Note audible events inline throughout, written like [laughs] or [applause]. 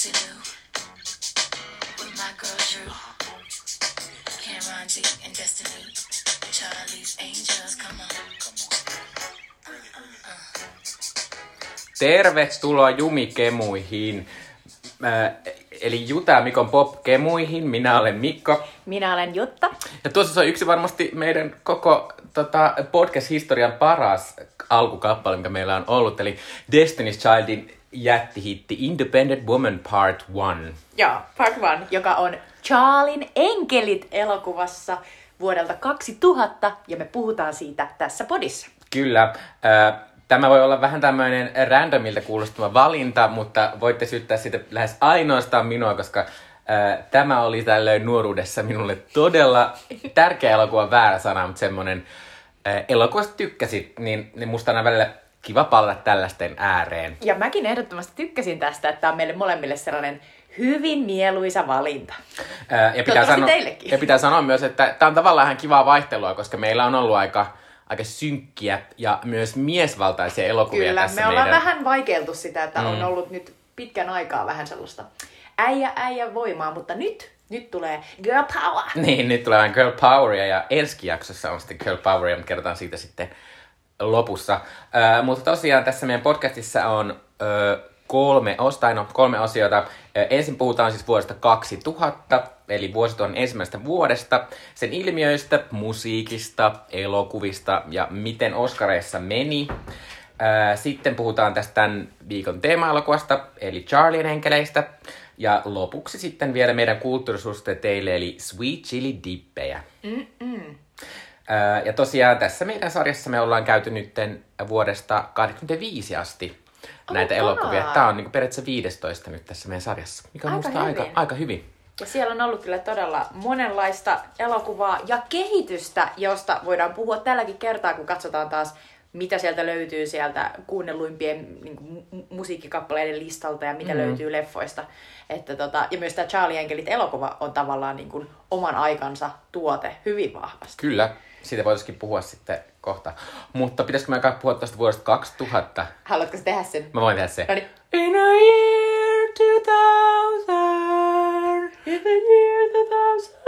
Lucy Liu with my girl Drew, Cameron and Destiny, Charlie's Angels. Come on. Tervetuloa Jumikemuihin. Äh, eli Juta ja Mikon Pop-kemuihin. Minä olen Mikko. Minä olen Jutta. Ja tuossa on yksi varmasti meidän koko tota, podcast-historian paras alkukappale, mikä meillä on ollut. Eli Destiny's Childin jättihitti Independent Woman Part 1. Joo, Part One, joka on Charlin enkelit elokuvassa vuodelta 2000, ja me puhutaan siitä tässä podissa. Kyllä. Äh, Tämä voi olla vähän tämmöinen randomilta kuulostava valinta, mutta voitte syyttää siitä lähes ainoastaan minua, koska äh, tämä oli tällöin nuoruudessa minulle todella tärkeä elokuva, väärä sana, mutta semmoinen äh, elokuvasta tykkäsit, niin, niin musta aina välillä kiva palata tällaisten ääreen. Ja mäkin ehdottomasti tykkäsin tästä, että tämä on meille molemmille sellainen hyvin mieluisa valinta. Ää, ja, pitää teillekin. ja pitää sanoa myös, että tämä on tavallaan ihan kivaa vaihtelua, koska meillä on ollut aika, aika synkkiä ja myös miesvaltaisia elokuvia Kyllä, tässä me ollaan meidän... vähän vaikeiltu sitä, että mm. on ollut nyt pitkän aikaa vähän sellaista äijä äijä voimaa, mutta nyt, nyt tulee girl power. Niin, nyt tulee vähän Girl Poweria ja ensi jaksossa on sitten Girl Poweria, mutta kerrotaan siitä sitten lopussa. Ö, mutta tosiaan tässä meidän podcastissa on ö, kolme osta, no, kolme osiota. Ensin puhutaan siis vuodesta 2000, eli vuosituhannen ensimmäisestä vuodesta, sen ilmiöistä, musiikista, elokuvista ja miten Oscareissa meni. Sitten puhutaan tästä tämän viikon teema-elokuvasta, eli Charlien enkeleistä. Ja lopuksi sitten vielä meidän kulttuurisuuste teille, eli Sweet Chili Dippejä. Öö, Ja tosiaan tässä meidän sarjassa me ollaan käyty nytten vuodesta 85 asti näitä Oh, elokuvia. Tämä on niin periaatteessa 15 nyt tässä meidän sarjassa, mikä on Aika musta aika, hyvin. aika hyvin. Ja siellä on ollut kyllä todella monenlaista elokuvaa ja kehitystä, josta voidaan puhua tälläkin kertaa, kun katsotaan taas, mitä sieltä löytyy sieltä kuunnelluimpien niin kuin, mu- musiikkikappaleiden listalta ja mitä mm. löytyy leffoista. Että tota, ja myös tämä Charlie Enkelit elokuva on tavallaan niin kuin, oman aikansa tuote hyvin vahvasti. Kyllä, siitä voitaisiin puhua sitten kohta. Mutta pitäisikö me puhua tuosta vuodesta 2000? Haluatko tehdä sen? Mä voin tehdä se. No niin. In a year 2000, in the year 2000.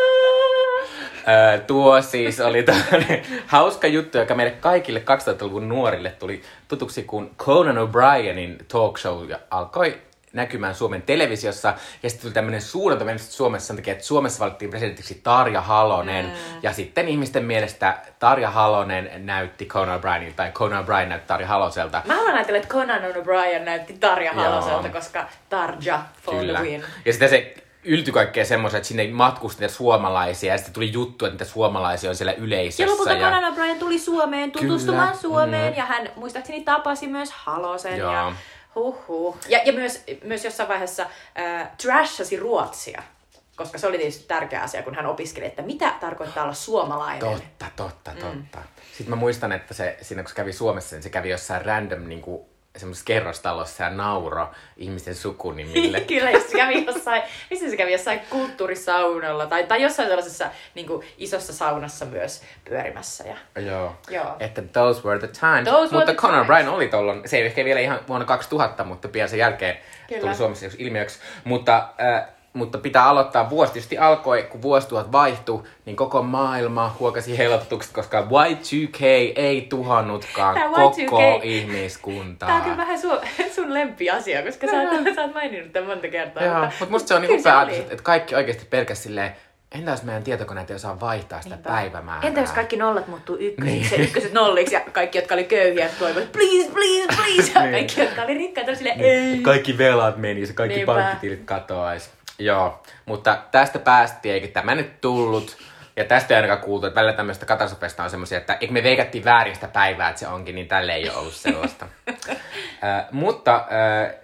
Öö, tuo siis oli tämmöinen hauska juttu, joka meille kaikille 2000-luvun nuorille tuli tutuksi, kun Conan O'Brienin talk show alkoi näkymään Suomen televisiossa. Ja sitten tuli tämmöinen menestys Suomessa sen takia, että Suomessa valittiin presidentiksi Tarja Halonen. Mm. Ja sitten ihmisten mielestä Tarja Halonen näytti Conan O'Brienilta tai Conan O'Brien näytti Tarja Haloselta. Mä haluan ajatella, että Conan O'Brien näytti Tarja Joo. Haloselta, koska Tarja for Kyllä. the win. Ja sitten se yltyi kaikkea semmoisen, että sinne matkusti niitä suomalaisia ja sitten tuli juttu, että niitä suomalaisia on siellä yleisössä. Ja lopulta Conan O'Brien tuli Suomeen tutustumaan Kyllä, Suomeen mm. ja hän muistaakseni tapasi myös Halosen Joo. ja huhhuh. Ja, ja myös, myös jossain vaiheessa äh, trashasi Ruotsia, koska se oli tietysti tärkeä asia, kun hän opiskeli, että mitä tarkoittaa olla suomalainen. Totta, totta, totta. Sitten mä muistan, että se, siinä kun se kävi Suomessa, niin se kävi jossain random niin kuin, semmoisessa kerrostalossa ja nauro ihmisten sukunimille. [laughs] Kyllä, jos se kävi jossain, missä se kävi jossain kulttuurisaunalla tai, tai jossain sellaisessa niin kuin, isossa saunassa myös pyörimässä. Ja... Joo. Joo. Että those were the times. Those mutta the Conor times. Bryan oli tollon, se ei ehkä vielä ihan vuonna 2000, mutta pian sen jälkeen Kyllä. tuli Suomessa ilmiöksi. Mutta, äh, mutta pitää aloittaa vuosi. Tietysti alkoi, kun vuosituhat vaihtui, niin koko maailma huokasi helpotukset, koska Y2K ei tuhannutkaan Tää koko Y2K. ihmiskuntaa. Tämä on kyllä vähän sun, sun lempiasia, koska sä oot, sä oot maininnut tämän monta kertaa. Joo, mutta- mutta musta se on niin upea ajatus, että- kaikki oikeasti pelkäs silleen, entä jos meidän tietokoneet ei osaa vaihtaa sitä Niinpä. päivämäärää? Entä jos kaikki nollat muuttuu ykkösiksi Niin. ja ykköset nolliksi ja kaikki, jotka oli köyhiä, toivat please, please, please. Ja Niin. kaikki, jotka oli rikkaita, oli silleen ei. Kaikki velat menisi, kaikki Niinpä. pankkitilit katoaisi. Joo, mutta tästä päästiin, eikä tämä nyt tullut. Ja tästä ei ainakaan kuultu, että välillä tämmöistä katastrofeista on semmoisia, että eikö me veikattiin väärin sitä päivää, että se onkin, niin tälle ei ole ollut sellaista. [laughs] äh, mutta äh,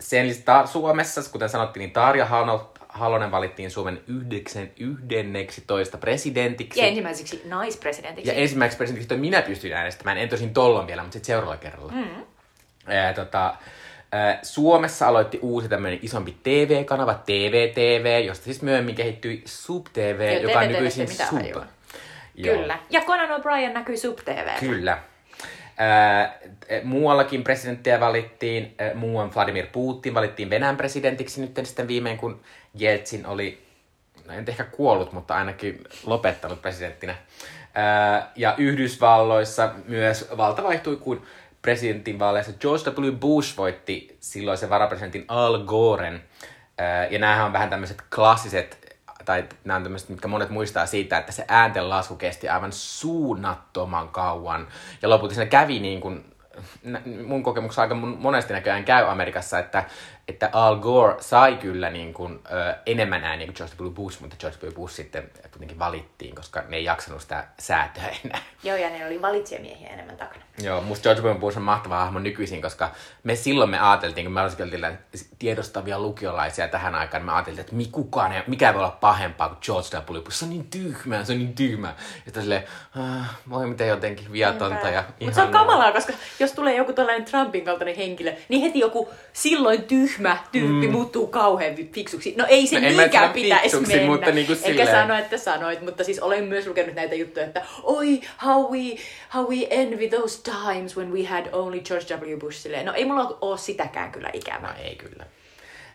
sen lisäksi Suomessa, kuten sanottiin, niin Tarja Halo- Halonen valittiin Suomen 11 presidentiksi. Ja ensimmäiseksi naispresidentiksi. Ja ensimmäiseksi presidentiksi minä pystyin äänestämään, en tosin tollon vielä, mutta sitten seuraavalla kerralla. Mm. Ää, tota, Suomessa aloitti uusi tämmöinen isompi TV-kanava, TVTV, josta siis myöhemmin kehittyi SubTV, Joo, joka on nykyisin Sub. hajua. Kyllä. Ja Conan O'Brien näkyi Sub TV. Kyllä. Muuallakin presidenttiä valittiin. Muuan Vladimir Putin valittiin Venäjän presidentiksi nyt sitten viimein, kun Jeltsin oli, no en ehkä kuollut, mutta ainakin lopettanut presidenttinä. Ja Yhdysvalloissa myös valta vaihtui, kun presidentinvaaleissa George W. Bush voitti silloisen varapresidentin Al Goren. Ää, ja näähän on vähän tämmöiset klassiset tai nämä on tämmöiset, mitkä monet muistaa siitä, että se äänten lasku kesti aivan suunnattoman kauan. Ja lopulta siinä kävi niin kuin, mun kokemuksessa aika mon- monesti näköjään käy Amerikassa, että, että Al Gore sai kyllä niin kuin, ö, enemmän ääniä kuin George W. Bush, mutta George W. Bush sitten kuitenkin valittiin, koska ne ei jaksanut sitä säätöä enää. Joo, ja ne oli valitsijamiehiä enemmän takana. Joo, musta George W. Bush on mahtava hahmo nykyisin, koska me silloin me ajateltiin, kun me oltiin tiedostavia lukiolaisia tähän aikaan, me ajateltiin, että kukaan ei, mikä voi olla pahempaa kuin George W. Bush. Se on niin tyhmä, se on niin tyhmä. Ja silleen, ah, voi miten jotenkin viatonta ja Mutta se on kamalaa, koska jos tulee joku tällainen Trumpin kaltainen henkilö, niin heti joku silloin tyhmä tyyppi mm. muuttuu kauhean fiksuksi. No ei se No niinkään pitäisi fiksuksi, mennä. mutta niinku Enkä silleen- sano, että sanoit, mutta siis olen myös lukenut näitä juttuja, että oi, how we, how we envy those times when we had only George W. Bush. Silleen. No ei mulla ole sitäkään kyllä No ikävää. ei kyllä.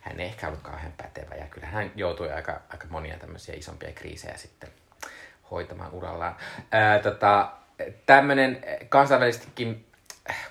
Hän ei ehkä ollut kauhean pätevä ja kyllä hän joutui aika, aika monia tämmöisiä isompia kriisejä sitten hoitamaan urallaan. Ää, tota, tämmöinen kansainvälisestikin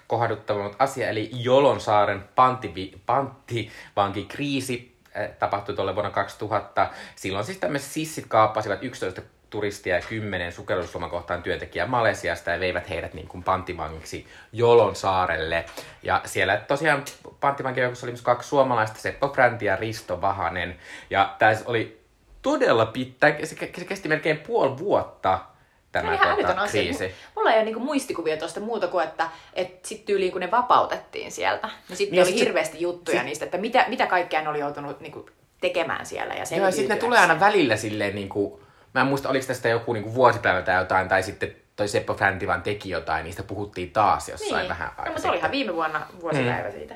kohduttava asia, eli Jolonsaaren panttivi, panttivankikriisi ää, tapahtui tuolle vuonna 2000. Silloin siis tämmöiset sissit kaappasivat 11 turistia ja 10 sukelluslomakohtaan työntekijää Malesiasta ja veivät heidät niin kuin panttivangiksi Jolon saarelle. Ja siellä tosiaan panttivankijoukossa oli myös kaksi suomalaista, Seppo Fränti ja Risto Vahanen. Ja tässä oli todella pitkä, se, ke- se kesti melkein puoli vuotta tämä tota, asia. kriisi. Mu- Mulla ei ole niinku muistikuvia tuosta muuta kuin, että et sit tyyliin kun ne vapautettiin sieltä, niin sitten Niin oli sit se- hirveästi juttuja sit- niistä, että mitä, mitä kaikkea ne oli joutunut niinku tekemään siellä. Ja Joo, ja sitten ne tulee aina välillä silleen niin kuin, mä en muista, oliko tästä joku niin kuin vuosipäivä tai jotain, tai sitten toi Seppo Fränti vaan teki jotain, niistä puhuttiin taas jossain niin. vähän no, aikaa mutta olihan viime vuonna vuosipäivä mm. siitä.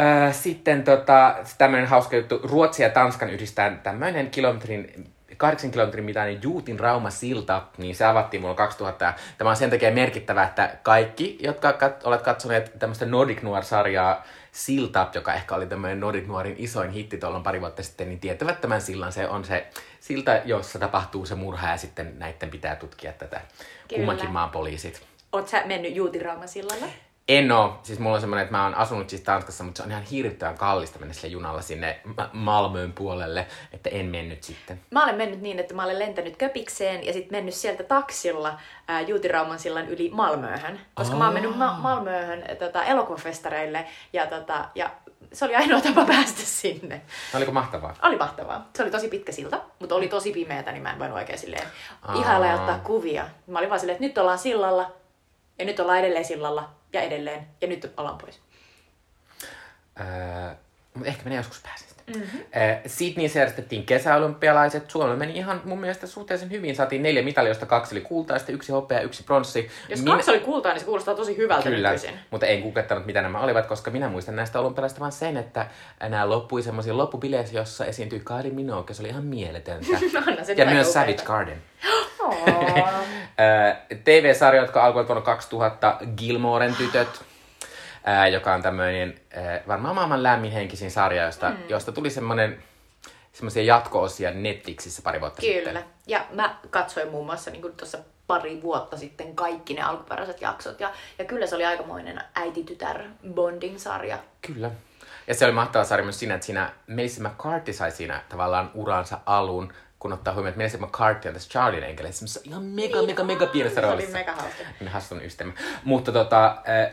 Öö, sitten tota, tämmöinen hauska juttu. Ruotsi ja Tanskan yhdistää tämmöinen kilometrin 8 kilometrin mittainen Juutin Rauma-silta, niin se avattiin vuonna 2000. Ja Tämä on sen takia merkittävä, että kaikki, jotka kat- olet katsoneet tämmöistä Nordic Noir-sarjaa Silta, joka ehkä oli tämmöinen Nordic Noirin isoin hitti tuolloin pari vuotta sitten, niin tietävät tämän sillan. Se on se silta, jossa tapahtuu se murha ja sitten näiden pitää tutkia tätä Kyllä. kummankin maan poliisit. Sä mennyt Juutirauman sillalla? En oo. Siis mulla on semmoinen, että mä oon asunut siis Tanskassa, mutta se on ihan hirvittävän kallista mennä sille junalla sinne Ma- Malmöön puolelle, että en mennyt sitten. Mä olen mennyt niin, että mä olen lentänyt Köpikseen ja sitten mennyt sieltä taksilla ää, Juutirauman sillan yli Malmööhön. Koska mä oon mennyt Ma- Malmööhön tota, elokuvafestareille ja, tota, ja se oli ainoa [laughs] tapa päästä sinne. Oliko mahtavaa? Oli mahtavaa. Se oli tosi pitkä silta, mutta oli tosi pimeätä, niin mä en voinut oikein silleen Aa. ihailla ja ottaa kuvia. Mä olin vaan silleen, että nyt ollaan sillalla ja nyt ollaan edelleen sillalla ja edelleen ja nyt ollaan pois. Öö, mutta ehkä minä joskus pääsen. Mm-hmm. Öö, Sydneyssä järjestettiin kesäolympialaiset. Suomella meni ihan mun mielestä suhteellisen hyvin. Saatiin neljä mitalia, josta kaksi oli kultaista, yksi hopea ja yksi pronssi. Jos Minä- kaksi oli kultaa, niin se kuulostaa tosi hyvältä Kyllä, nykyisin. mutta en googlettanut mitä nämä olivat, koska minä muistan näistä olympialaisista vaan sen, että nämä loppui semmoisiin loppubileissä, jossa esiintyi Kylie Minogue, se oli ihan mieletöntä. [laughs] Se ja myös upeata. Savage Garden. Ö, [laughs] TV-sarja, jotka alkoivat vuonna 2000, Gilmoren tytöt, ää, joka on tämmöinen ää, varmaan maailman lämminhenkisin sarja, josta, mm. josta tuli semmoinen semmoisia jatko-osia Netflixissä pari vuotta Kyllä. sitten. Ja mä katsoin muun muassa niin tuossa pari vuotta sitten kaikki ne alkuperäiset jaksot. Ja, ja kyllä se oli aikamoinen äiti-tytär bonding-sarja. Kyllä. Ja se oli mahtava sarja myös siinä, että siinä Melissa McCarthy sai siinä tavallaan uransa alun, kun ottaa huomioon, että Melissa McCarthy on tässä Charlien enkelissä semmoisessa ihan mega, mega, mega pienessä Se oli roolissa. mega hauska. Niin Hassun ystävä. Mutta tota, äh,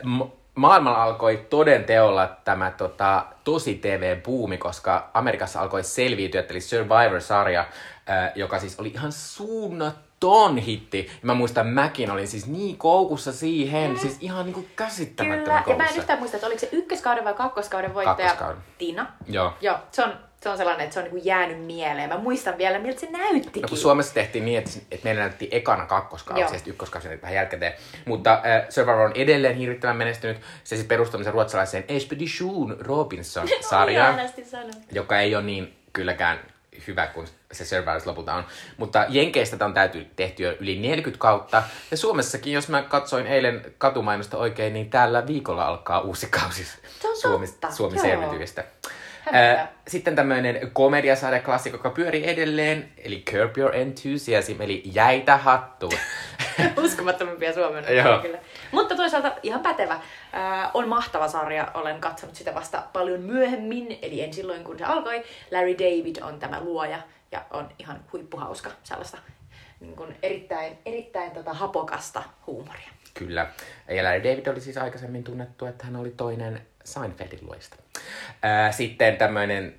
maailmalla alkoi toden teolla tämä tota, tosi TV-buumi, koska Amerikassa alkoi selviytyä, eli Survivor-sarja, äh, joka siis oli ihan suunnaton hitti. Ja mä muistan, mäkin olin siis niin koukussa siihen, siis ihan niinku Kyllä. käsittämättömän Ja mä en koukussa. yhtään muista, että oliko se ykköskauden vai kakkoskauden voittaja Kakkoskauden. Tina. Joo. Joo, se on, se on sellainen, että se on niinku jäänyt mieleen. Mä muistan vielä, miltä se näyttikin. No kun Suomessa tehtiin niin, että, että meillä näytettiin ekana kakkoskausi ja sitten ykköskausi näytettiin vähän jälkikäteen. Mutta äh, Survivor on edelleen hirvittävän menestynyt. Se siis perustuu tämmöiseen ruotsalaiseen Expedition Robinson-sarjaan, [laughs] joka ei ole niin kylläkään hyvä kuin se Survivors lopulta on. Mutta Jenkeistä tämä on täyty, tehty jo yli 40 kautta. Ja Suomessakin, jos mä katsoin eilen katumainosta oikein, niin tällä viikolla alkaa uusi kausi Suomi, Suomi joo. selviytyvistä. Ää, Sitten tämmöinen komediasarjaklassikko, joka pyörii edelleen, eli Curb Your Enthusiasm, eli jäitä hattuun. [laughs] Uskomattomimpia Suomen Joo. kyllä. Mutta toisaalta ihan pätevä. Ää, on mahtava sarja, olen katsonut sitä vasta paljon myöhemmin, eli en silloin kun se alkoi. Larry David on tämä luoja ja on ihan huippuhauska sellaista niin kuin erittäin, erittäin tota, hapokasta huumoria. Kyllä. Ja Larry David oli siis aikaisemmin tunnettu, että hän oli toinen Seinfeldin luista. Sitten tämmöinen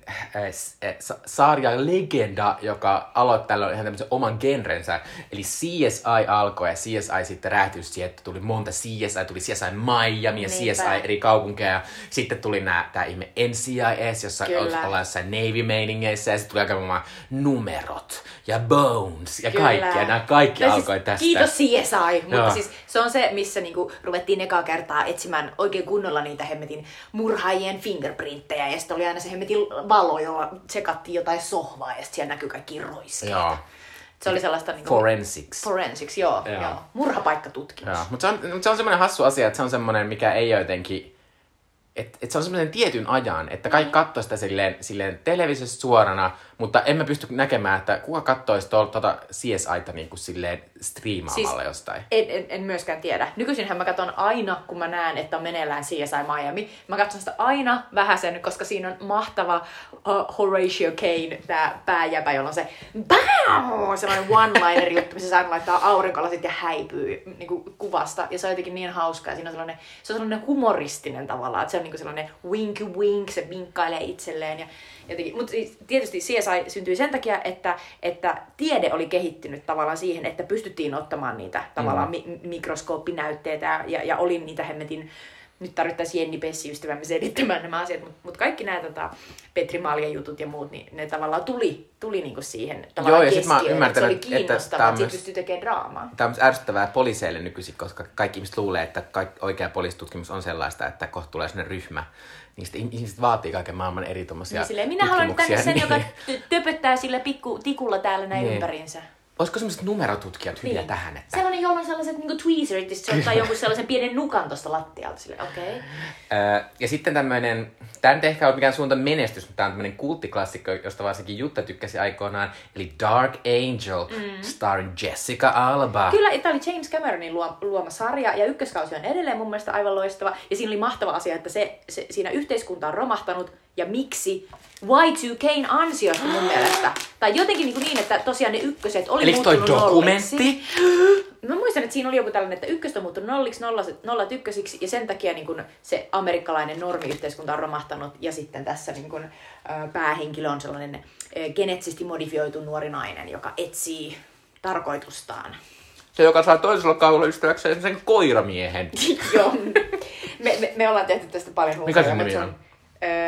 sarja-legenda, joka aloitti tällöin ihan tämmöisen oman genrensä. Eli CSI alkoi ja CSI sitten räjähtyi siihen, että tuli monta CSI, tuli CSI Miami ja Niinpä. CSI eri kaupunkeja. Sitten tuli nää, tää ihme NCIS, jossa Kyllä. ollaan jossain Navy-meiningeissä ja sitten tuli aika varmaan numerot ja Bones ja kaikki. Ja nämä kaikki Ja alkoi siis, tästä. Kiitos CSI, mutta Joo. siis se on se, missä niinku ruvettiin ekaa kertaa etsimään oikein kunnolla niitä hemmetin murhaajien fingerprinttejä ja sitten oli aina se hemmetin valo, jolla tsekattiin jotain sohvaa ja sitten siellä näkyy kaikki roiskeet. Joo. Se oli sellaista niinku... Forensics. Forensics, joo. Joo. joo. Murhapaikkatutkimus. Joo, mutta se on, mut se on semmoinen hassu asia, että se on semmoinen, mikä ei ole jotenkin... Että et se on semmoinen tietyn ajan, että kaikki katsoo sitä silleen, silleen televisiossa suorana, mutta en mä pysty näkemään, että kuka kattoisi tuolta tota CSIta niin kuin silleen striimaamalla siis, jostain. En, en, en, myöskään tiedä. Nykyisinhän mä katson aina, kun mä näen, että on meneillään CSI Miami. Mä katson sitä aina vähäsen, koska siinä on mahtava uh, Horatio Kane, tää pääjäpä, jolla on se BAM! sellainen one-liner [laughs] juttu, missä aina laittaa aurinkolasit ja häipyy niin kuin kuvasta. Ja se on jotenkin niin hauska. Ja siinä on sellainen, se on sellainen humoristinen tavallaan, että se on niin kuin sellainen wink wink, se vinkkailee itselleen. Ja jotenkin, mutta siis tietysti CSI syntyi sen takia, että, että tiede oli kehittynyt tavallaan siihen, että pystyttiin ottamaan niitä tavallaan mi- mikroskooppinäytteitä ja, ja oli niitä hemmetin nyt tarvittaisiin Jenni Pessi ystävämme selittämään nämä asiat, mutta mut kaikki nämä tota, Petri Maalien jutut ja muut, niin ne tavallaan tuli, tuli niinku siihen tavallaan Joo, ja sit mä että se oli että on myös- pystyy tekemään draamaa. Tämä on myös ärsyttävää poliiseille nykyisin, koska kaikki ihmiset luulee, että kaikki, oikea poliisitutkimus on sellaista, että kohta tulee sinne ryhmä. Niin sitten ihmiset vaatii kaiken maailman eri tommosia Niin silleen, minä haluan tänne sen, tutkimuksia, joka t- töpöttää sillä pikku tikulla täällä näin Niin. ympäriinsä. Olisiko semmoiset numerotutkijat hyviä tähän, että... Sellainen, jolla on sellaiset niinku tweezerit, se ottaa jonkun sellaisen pienen nukan tosta lattialta. Sille, okei. Okay. Öö, ja sitten tämmöinen, tämä nyt ehkä ole mikään suunta menestys, mutta tämä on tämmöinen kulttiklassikko, josta varsinkin Jutta tykkäsi aikoinaan, eli Dark Angel, mm. starring Jessica Alba. Kyllä, tämä oli James Cameronin luoma, luoma sarja, ja ykköskausi on edelleen mun mielestä aivan loistava. Ja siinä oli mahtava asia, että se, se siinä yhteiskunta on romahtanut, ja miksi Y2Kn ansiosta mun [gasps] mielestä. Tai jotenkin niin, niin että tosiaan ne ykköset oli Eli toi muuttunut dokumentti? nolliksi. [gasps] Mä muistan, että siinä oli joku tällainen, että ykköstä on muuttunut nolliksi, nollat, nollat ykkösiksi, ja sen takia niin kun se amerikkalainen normiyhteiskunta on romahtanut, ja sitten tässä niin kun, päähenkilö on sellainen geneettisesti modifioitu nuori nainen, joka etsii tarkoitustaan. Se, joka saa toisella kaudella ystäväkseen sen koiramiehen. [laughs] Joo. Me, me, me ollaan tehty tästä paljon runsaa. Mikä sen nimi on?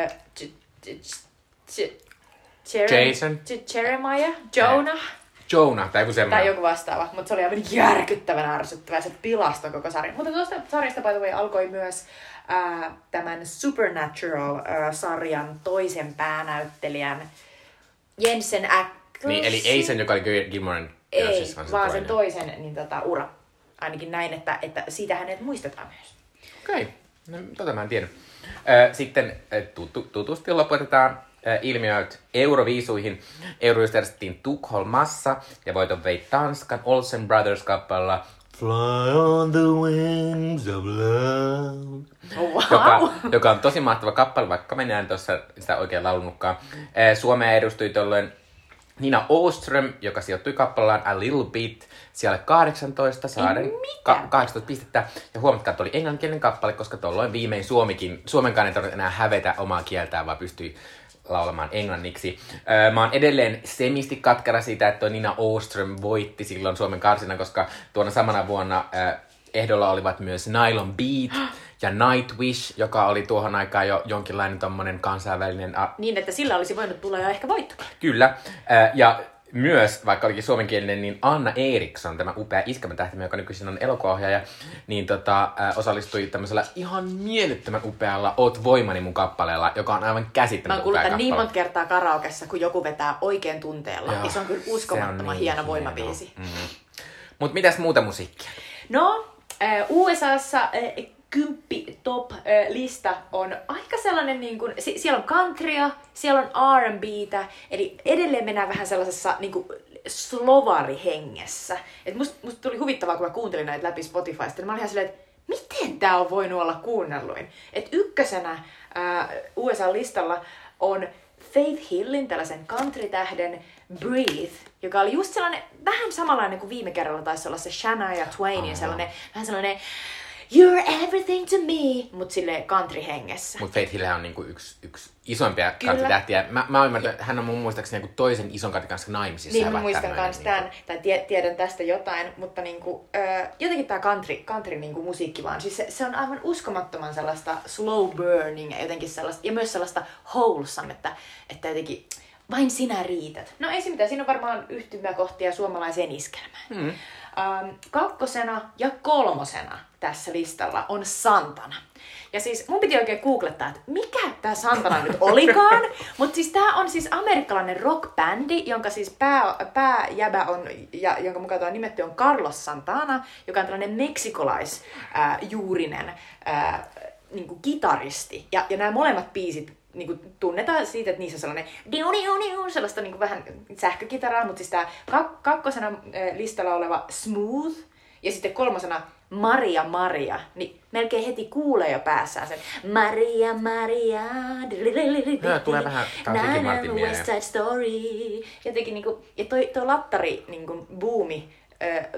Ö, Jason? Jeremiah? Jonah? Jonah, tai joku Tai semmoinen. joku vastaava, mutta se oli aivan järkyttävän ärsyttävä, se pilastoi koko sarjan. Mutta tuosta sarjasta by the way alkoi myös ää, tämän Supernatural-sarjan toisen päänäyttelijän Jensen Ackles. Niin, eli ei sen, joka oli Gil- Gilmoren Ei, Girlsissa, vaan, vaan se sen toisen niin tota, ura. Ainakin näin, että, että siitä hänet muistetaan myös. Okei, okay. no, tota mä en tiennyt. Ö, Sitten tutu, tutusti lopetetaan ilmiöt Euroviisuihin. Euroviisut järjestettiin Tukholmassa ja voiton vei Tanskan Olsen Brothers-kappalla Fly on the wings of love. Oh, wow. Joka, joka on tosi mahtava kappale, vaikka mä en tuossa sitä oikein laulunutkaan. Ö, Suomea edustui tuolloin Nina Oström, joka sijoittui kappaleellaan A Little Bit siellä 18 saaden ka- 18 pistettä. Ja huomatkaa, että oli englanninkielinen kappale, koska tuolloin viimein Suomikin, Suomenkaan ei enää hävetä omaa kieltään, vaan pystyi laulamaan englanniksi. Öö, mä oon edelleen semisti katkera siitä, että Nina Oström voitti silloin Suomen karsinan, koska tuona samana vuonna öö, ehdolla olivat myös Nylon Beat ja Nightwish, joka oli tuohon aikaan jo jonkinlainen tommonen kansainvälinen a- Niin, että sillä olisi voinut tulla jo ehkä voittokin. Kyllä. Ja myös, vaikka olikin suomenkielinen, niin Anna Eriksson, tämä upea iskelmätähtimme, joka nykyisin on elokuvaohjaaja, niin tota, äh, osallistui tämmöisellä ihan mielettömän upealla Oot voimani mun kappaleella, joka on aivan Mä oon käsittämätön kuullut upea tämän niin monta kertaa karaokessa, kun joku vetää oikein tunteella. Joo, ja se on kyllä uskomattoman on niin hieno hieno. voimabiisi. Mm. Mut mitäs muuta musiikkia? No, äh, USAssa äh, kymppi top äh, lista on aika sellainen, niin kuin, si- siellä on countrya, siellä on R&Btä, eli edelleen mennään vähän sellaisessa niin kuin, slovarihengessä. Et musta, musta tuli huvittavaa, kun mä kuuntelin näitä läpi Spotifysta, niin mä olin ihan silleen, että miten tää on voinut olla kuunnelluin? Et ykkösenä äh, USA-listalla on Faith Hillin, tällaisen country-tähden Breathe, joka oli just sellainen vähän samanlainen kuin viime kerralla taisi olla se Shania Twainin, sellainen, vähän sellainen You're everything to me, mut sille country-hengessä. Mut Faith Hill on niinku yksi, yksi isoimpia kansitähtiä. Mä, mä ymmärrän, että hän on mun muistaakseni niinku toisen ison kantin kanssa naimisissa. Niin mä muistan kans tämän, tai tie, tiedän tästä jotain, mutta niinku, ö, jotenkin tää country, country niinku musiikki vaan, siis se, se on aivan uskomattoman sellaista slow burning ja jotenkin sellaista, ja myös sellaista wholesome, että, että jotenkin vain sinä riität. No ei se mitään, siinä on varmaan yhtymäkohtia suomalaiseen iskelmään. Mm. Ähm, kakkosena ja kolmosena tässä listalla on Santana. Ja siis mun piti oikein googlettaa, että mikä tämä Santana nyt olikaan. [laughs] Mutta siis tämä on siis amerikkalainen rockbändi, jonka siis pää, pääjäbä on, ja jonka mukaan tämä on nimetty on Carlos Santana, joka on tällainen meksikolaisjuurinen äh, niin kitaristi. Ja, ja nämä molemmat biisit niin kuin tunnetaan siitä, että niissä on sellainen diu, diu, diu, sellaista niin kuin vähän sähkökitaraa, mutta siis tämä kak- kakkosena listalla oleva Smooth ja sitten kolmosena Maria Maria, niin melkein heti kuulee jo päässään sen Maria Maria. Tulee vähän. West Side Story. Jotenkin niinku, ja toi, toi lattari buumi ö,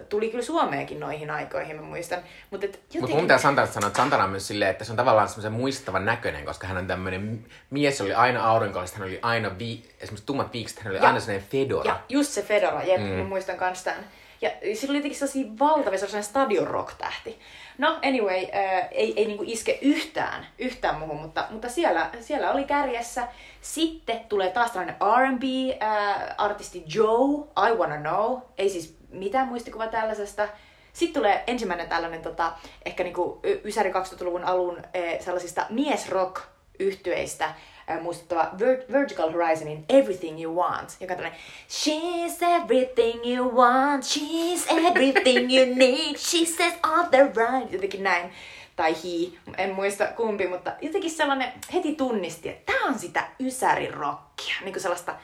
tuli kyllä Suomeenkin noihin aikoihin, mä muistan. Mutta jotenkin... Mutta mun pitää Santanasta sanoa, että Santana on myös silleen, että se on tavallaan semmoisen muistavan näköinen, koska hän on tämmöinen mies, oli aina aurinkollista, hän oli aina, vi- esimerkiksi tummat viikset, hän oli Ja- aina sellainen fedora. Ja just se Fedora, jep, mm. mä muistan kans tämän. Ja sillä oli jotenkin sellaisia valtavia, sellainen stadion rock-tähti. No, anyway, äh, ei, ei niinku iske yhtään, yhtään muuhun, mutta, mutta siellä, siellä oli kärjessä. Sitten tulee taas tällainen R&B-artisti Joe, I Wanna Know. Ei siis mitään muistikuva tällaisesta. Sitten tulee ensimmäinen tällainen tota, ehkä niinku Ysäri 2000-luvun alun eh, sellaisista miesrock-yhtyeistä äh, muistuttava Ver- Vertical Horizonin Everything You Want, joka on tällainen She's everything you want, she's everything you need, she says all the right, jotenkin näin. Tai he, en muista kumpi, mutta jotenkin sellainen heti tunnisti, että tämä on sitä ysärirokkia, niin kuin sellaista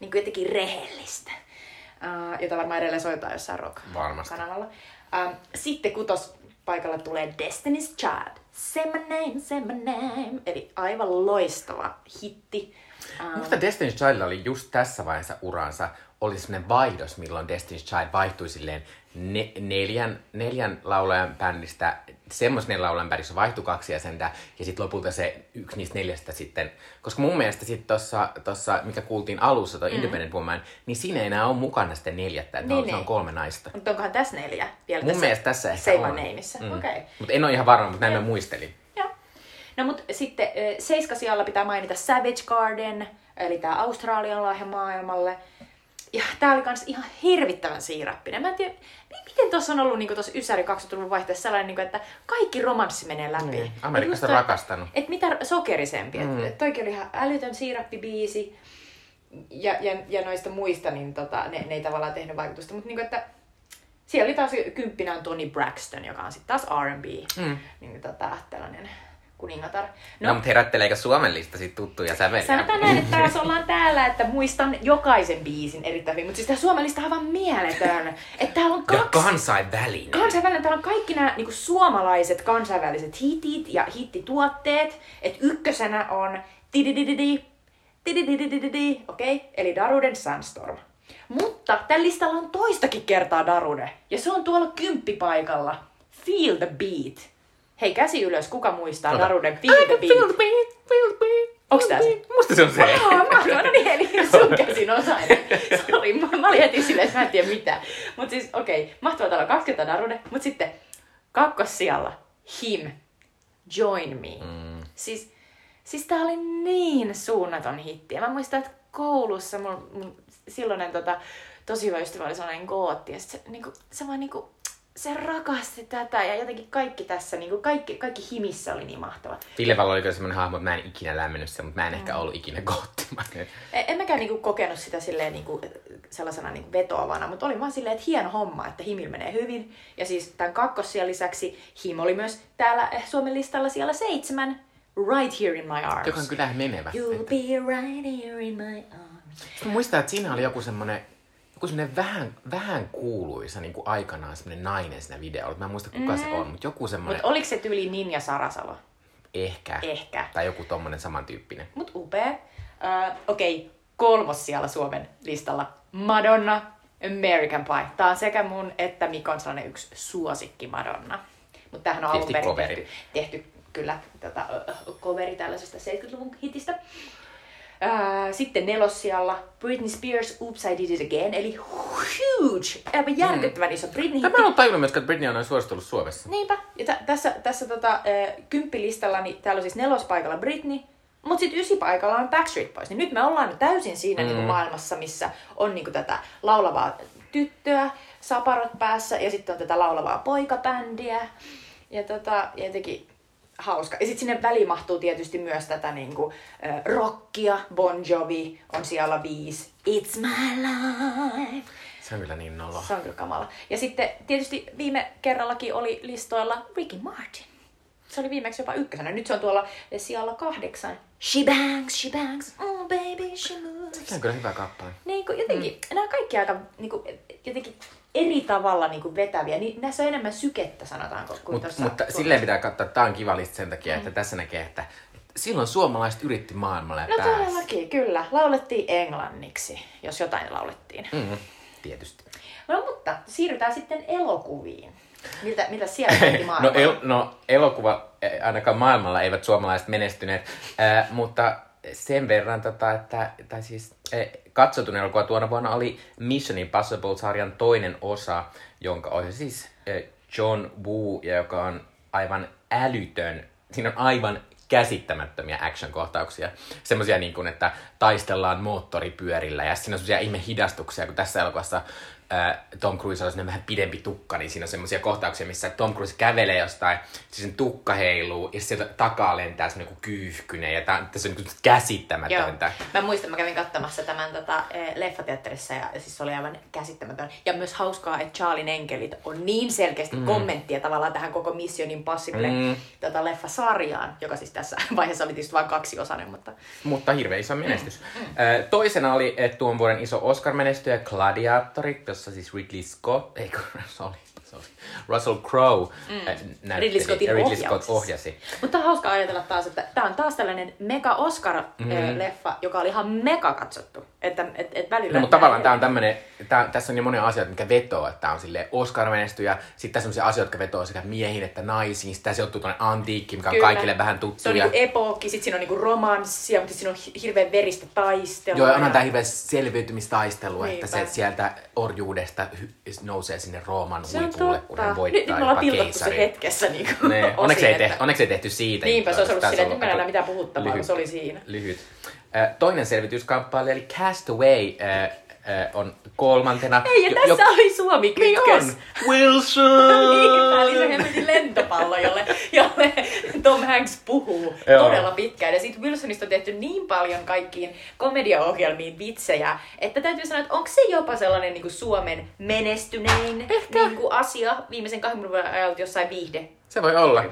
niin kuin jotenkin rehellistä, uh, jota varmaan edelleen soitetaan jossain rock-kanavalla. Um, sitten kutos paikalla tulee Destiny's Child. Say my name, say my name. Eli aivan loistava hitti. Um, Musta Destiny's Child oli just tässä vaiheessa uransa, oli semmoinen vaihdos, milloin Destiny's Child vaihtui silleen ne, neljän, neljän laulajan bändistä, semmoisen laulajan bändissä vaihtui kaksi jäsentä, ja sitten lopulta se yksi niistä neljästä sitten, koska mun mielestä sitten tossa, tossa mikä kuultiin alussa, toi mm. Independent Woman, niin siinä ei enää ole mukana sitten neljättä, että Niin, niin, se on niin. kolme naista. mutta onkohan tässä neljä vielä Mun mielestä tässä ehkä on. Mm. Okei. Mutta en ole ihan varma, mutta näin mä muistelin. Joo. No mut sitten seiskasijalla pitää mainita Savage Garden, eli tää Australian lahja maailmalle. Ja tää oli kans ihan hirvittävän siirappinen. Mä en tiedä, mi- miten tuossa on ollut niinku tossa Ysäri 20-luvun vaihteessa sellainen, niinku, että kaikki romanssi menee läpi. Niin, Amerikasta toi- rakastanut. Et mitä sokerisempi. Mm. Et toikin oli ihan älytön siirappibiisi. Ja, ja, ja noista muista, niin tota, ne, ne ei tavallaan tehnyt vaikutusta. Mutta niinku, että siellä oli taas kymppinä on Tony Braxton, joka on sitten taas R&B. Mm. Niin, tota, tällainen kuningatar. No, no mutta herätteleekö Suomen lista sit tuttuja säveliä? Sanotaan näin, että taas ollaan täällä, että muistan jokaisen biisin erittäin hyvin. Mutta siis tämä Suomen lista on aivan mieletön. Että täällä on Ja kaksi... kansainvälinen. Kansainvälinen, täällä on kaikki nämä niinku suomalaiset kansainväliset hitit ja hittituotteet. Et ykkösenä on tididididi, tidididididi, okei, okay? eli Daruden Sandstorm. Mutta tällä listalla on toistakin kertaa Darude, ja se on tuolla kymppipaikalla. Feel the beat. Hei, käsi ylös, kuka muistaa Ota. Daruden Feel the beat? Feel the beat, feel the beat. Onks tää se? Musta se on se. Aa, mahtavaa, no niin, eli [laughs] sun käsin osainen. Sori, mä, mä olin heti silleen, että mä en tiedä mitään. Mut siis, okei, okay, mahtavaa täällä on 20 Darude, mut sitten kakkossijalla Him, Join Me. Mm. Siis, siis tää oli niin suunnaton hitti. Ja mä muistan, että koulussa mun, mun silloinen tota, tosi hyvä ystävä oli sellainen gootti. Ja sit se, niinku, se vaan niinku, se rakasti tätä ja jotenkin kaikki tässä, niinku, kaikki, kaikki himissä oli niin mahtava. Ville Valo oli kyllä semmoinen hahmo, että mä en ikinä lämmennyt sen, mutta mä en ehkä ollut ikinä goottimainen. E- En mäkään niinku kokenut sitä silleen niinku, sellaisena niinku vetoavana, mutta oli vaan silleen, että hieno homma, että Himil menee hyvin. Ja siis tämän kakkosia lisäksi Him oli myös täällä eh, Suomen listalla siellä seitsemän, Right Here in My Arms. Joka on kyllä menevä. You'll be right here in my arms. Mä muistan, että siinä oli joku semmonen, joku semmonen vähän, vähän kuuluisa niin kuin aikanaan semmonen nainen siinä videolla. Mä en muista kuka mm. se on, mutta joku semmonen Mutta oliko se tyyli Ninja Sarasalo? ehkä. Ehkä. Tai joku tommonen samantyyppinen. Mut upea. Uh, Okei, okay. kolmos siellä Suomen listalla. Madonna, American Pie. Tää on sekä mun että Mikon sellainen yksi suosikki Madonna. Mutta tämähän on alun perin tehty, tehty kyllä tota, ö, coveri tällaisesta 70-luvun hitistä. Sitten nelossijalla Britney Spears Oops I Did It Again, eli huge, aivan järkyttävän iso Britney Ja hitti. mä en ole tajunnut myöskään, että Britney on suositellut Suomessa. Niinpä. Ja tä- tässä, tässä tota, äh, kymppilistalla niin täällä on siis nelospaikalla Britney, mutta sitten ysipaikalla on Backstreet Boys. Niin nyt me ollaan nyt täysin siinä mm. niinku maailmassa, missä on niinku tätä laulavaa tyttöä, saparot päässä ja sitten on tätä laulavaa poikabändiä. Ja tota, ja jotenkin hauska. Ja sitten sinne väliin mahtuu tietysti myös tätä niinku, äh, rockia. Bon Jovi on siellä viisi. It's my life. Se on kyllä niin nolo. Se on kyllä kamala. Ja sitten tietysti viime kerrallakin oli listoilla Ricky Martin. Se oli viimeksi jopa ykkösenä. Nyt se on tuolla sijalla kahdeksan. She bangs, she bangs, oh baby, she moves. Se on kyllä hyvä kappale. Niin kuin jotenkin, mm. nämä kaikki aika niin kuin, jotenkin eri tavalla niin kuin vetäviä. Niin näissä on enemmän sykettä, sanotaanko, kuin Mut, tuossa. mutta tuossa- silleen pitää katsoa, että tää on kiva lista sen takia, että tässä näkee, että silloin suomalaiset yritti maailmalle ja No pääsi. todellakin, kyllä. Laulettiin englanniksi, jos jotain laulettiin. Mm, tietysti. No mutta siirrytään sitten elokuviin. Miltä, mitä siellä [laughs] kaikki No, maailmalla? el, no elokuva, eh, ainakaan maailmalla eivät suomalaiset menestyneet, äh, mutta sen verran, tota, että, tai siis äh, katsotun elokuva tuona vuonna oli Mission Impossible-sarjan toinen osa, jonka ohjasi siis äh, John Woo, joka on aivan älytön. Siinä on aivan käsittämättömiä action-kohtauksia. Semmoisia niin kuin, että taistellaan moottoripyörillä ja siinä on semmoisia ihme hidastuksia, kun tässä elokuvassa Tom Cruise on vähän pidempi tukka, niin siinä on semmoisia kohtauksia, missä Tom Cruise kävelee jostain, siis sen tukka heiluu ja sieltä takaa lentää semmoinen kuin kyyhkynen ja tää, tässä on niin Joo. käsittämätöntä. Mä muistan, mä kävin katsomassa tämän tota, eh, leffateatterissa ja, siis se oli aivan käsittämätön. Ja myös hauskaa, että Charlin enkelit on niin selkeästi mm. kommenttia tavallaan tähän koko Mission Impossible Mm. tota, leffasarjaan, joka siis tässä [laughs] vaiheessa oli tietysti vain kaksiosainen, mutta Mutta hirveän iso menestys. Ää, Toisena oli tuon vuoden iso Oscar-menestyjä Gladiatori, jossa siis Ridley Scott, ei kun, [laughs] sorry, sorry, Russell Crowe mm. näytteli, Ridley Scottin Ridley Scott ohjasi. Mutta on hauska ajatella taas, että tämä on taas tällainen mega Oscar-leffa, joka oli ihan mega katsottu. Että et, et välillä... No, mutta tavallaan tää on tämmönen, tää, tässä on niin monia asioita, mikä vetoo, että tää on sille Oscar-menestyjä. Sitten tässä on sellaisia asioita, jotka vetoo sekä miehiin että naisiin. Sitten tässä joutuu tuonne antiikki, mikä on Kyllä. kaikille vähän tuttu. Se on ja, niinku epookki, sit siinä on niinku romanssia, mutta siinä on hi- hirveän veristä taistelua. joo, onhan tää hirveä selviytymistaistelu, että Niinpä. se sieltä orjuudesta hy- nousee sinne Rooman Se on totta. voittaa Nyt, nyt me ollaan pilkottu se hetkessä niinku Nee, onneksi, ei osin, tehty, että- onneksi ei tehty siitä. Niinpä, se olisi ollut silleen, että nyt meillä ei mitään puhuttavaa, kun se oli siinä. Lyhyt. Äh, Toinen selvityskamppailu eli Castaway äh, äh, on kolmantena. Ei, ja Jo- tässä jo- oli Suomi Niin kytkös. on. Wilson! [laughs] Niinpä, eli se hemmetin lentopallo, jolle, jolle Tom Hanks puhuu Joo. todella pitkään. Ja siitä Wilsonista on tehty niin paljon kaikkiin komediaohjelmiin vitsejä, että täytyy sanoa, että onko se jopa sellainen niin kuin Suomen menestynein niin kuin asia viimeisen 20 vuoden ajalta jossain viihde. Se voi olla.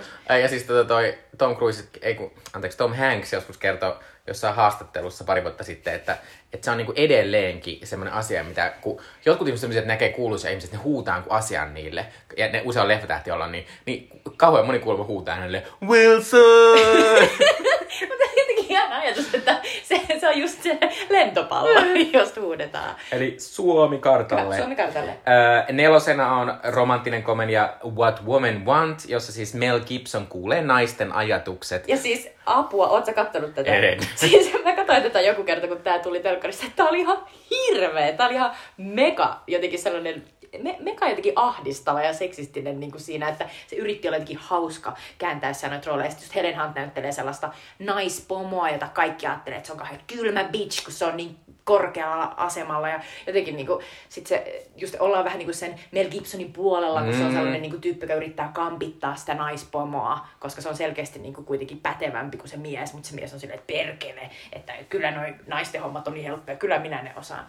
Ja siis tota toi Tom Cruise, ei kun, anteeksi, Tom Hanks joskus kertoi jossain haastattelussa pari vuotta sitten, että, että se on niinku edelleenkin semmoinen asia, mitä kun jotkut ihmiset näkee kuuluisia ihmisiä, että ne huutaa jonkun asian niille, ja ne usein on leffatähti olla, niin, niin kauhean moni kuulemma huutaa hänelle, Wilson! [laughs] Mutta jotenkin ihan ajatus, että [laughs] se, se on just se lentopallo, [laughs] jos huudetaan. Eli Suomi kartalle. Suomi kartalle. Öö, nelosena on romanttinen komedia What Women Want, jossa siis Mel Gibson kuulee naisten ajatukset. Ja siis apua, oot sä kattonut tätä? En. [laughs] Siis mä katsoin tätä joku kerta, kun tää tuli telkkarissa. Tää oli ihan hirveä. Tää oli ihan mega jotenkin sellainen me, meka jotenkin ahdistava ja seksistinen niin kuin siinä, että se yritti olla jotenkin hauska kääntäessä noita rooleja. Sitten just Helen Hunt näyttelee sellaista naispomoa, jota kaikki ajattelee, että se on kauhean kylmä bitch, kun se on niin korkealla asemalla ja jotenkin niinku, sit se, just ollaan vähän niinku sen Mel Gibsonin puolella, kun mm. se on sellainen niinku tyyppi, joka yrittää kampittaa sitä naispomoa, koska se on selkeästi niinku kuitenkin pätevämpi kuin se mies, mutta se mies on silleen, että perkele, että kyllä noi naisten hommat on niin helppoja, kyllä minä ne osaan.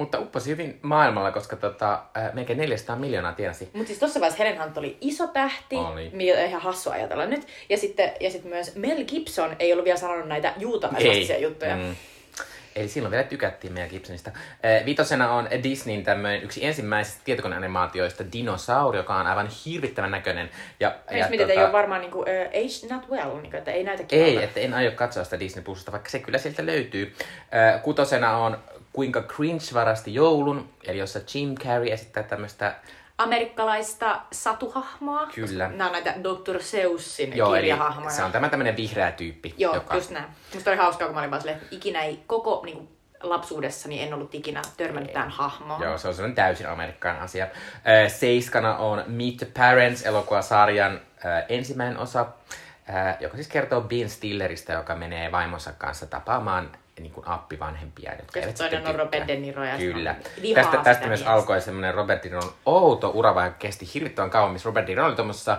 Mutta upposi hyvin maailmalla, koska tota, äh, melkein 400 miljoonaa tienasi. Mutta siis tuossa vaiheessa Helen Hunt oli iso tähti, Oli. mikä on ihan hassu ajatella nyt. Ja sitten, ja sitten myös Mel Gibson ei ollut vielä sanonut näitä juutalaisia juttuja. Mm. Eli silloin vielä tykättiin meidän Gibsonista. Äh, Vitosena on Disneyn tämmöinen yksi ensimmäisistä tietokoneanimaatioista Dinosauri, joka on aivan hirvittävän näköinen. Ja, Ja, miten tota... ei ole varmaan niinku, uh, age not well, niinku, että ei näytä Ei, kivalta. että en aio katsoa sitä Disney Plusasta, vaikka se kyllä sieltä löytyy. Äh, Kutosena on Kuinka Cringe varasti joulun, eli jossa Jim Carrey esittää tämmöistä Amerikkalaista satuhahmoa. Kyllä. Nämä on näitä Dr. Seusin Joo, eli kirjahahmoja. se on tämä tämmöinen vihreä tyyppi. Joo, joka... just näin. Musta oli hauskaa, kun mä olin vaan silleen, että ikinä ei koko niin kuin, lapsuudessani en ollut ikinä törmännyt tähän hahmoon. Joo, se on sellainen täysin amerikkalainen asia. Äh, Seiskana on Meet the Parents, elokuvasarjan äh, ensimmäinen osa, äh, joka siis kertoo Ben Stilleristä, joka menee vaimonsa kanssa tapaamaan niin kuin appivanhempiaan, jotka eivät sitten on Robert. De Niro ja Kyllä. vihaa Tästä, tästä myös miestä. alkoi semmoinen Robert De Niron outo ura, joka kesti hirvittävän kauan, missä Robert De Niro oli tuommoisessa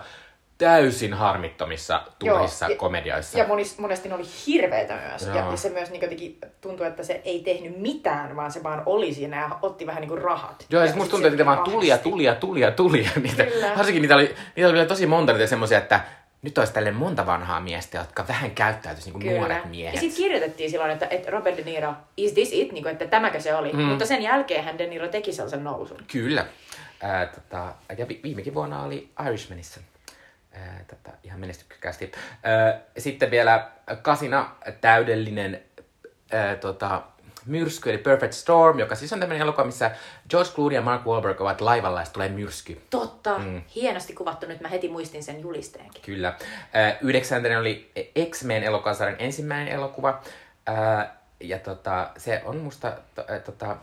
täysin harmittomissa turhissa ja- komedioissa. Ja monis, monesti ne oli hirveitä myös. Joo. ja se myös niin jotenkin tuntui, että se ei tehnyt mitään, vaan se vaan oli siinä ja otti vähän niin kuin rahat. Joo, ja ja siis musta sit tuntuu, että niitä vaan tuli ja tuli ja tuli ja tuli. Niitä, Kyllä. varsinkin niitä oli, niitä oli tosi monta niitä semmoisia, että nyt olisi tälle monta vanhaa miestä, jotka vähän käyttäytyisi niin kuin nuoret Ja miehet. sitten kirjoitettiin silloin, että, että Robert De Niro, is this it? Niin kuin, että tämäkö se oli. Mm. Mutta sen jälkeen hän De Niro teki sellaisen nousun. Kyllä. Ää, tota, ja vi- viimekin vuonna oli Irishmanissa. Ää, tota, ihan menestyksekkäästi. Ää, sitten vielä kasina täydellinen ää, tota, myrsky, eli Perfect Storm, joka siis on tämmöinen elokuva, missä George Clooney ja Mark Wahlberg ovat laivalla ja tulee myrsky. Totta, mm. hienosti kuvattu. Nyt mä heti muistin sen julisteenkin. Kyllä. Ää, Yhdeksäntenä oli X-Men elokuvasarjan ensimmäinen elokuva. Ää, ja tota, se on musta, to, ää, tota,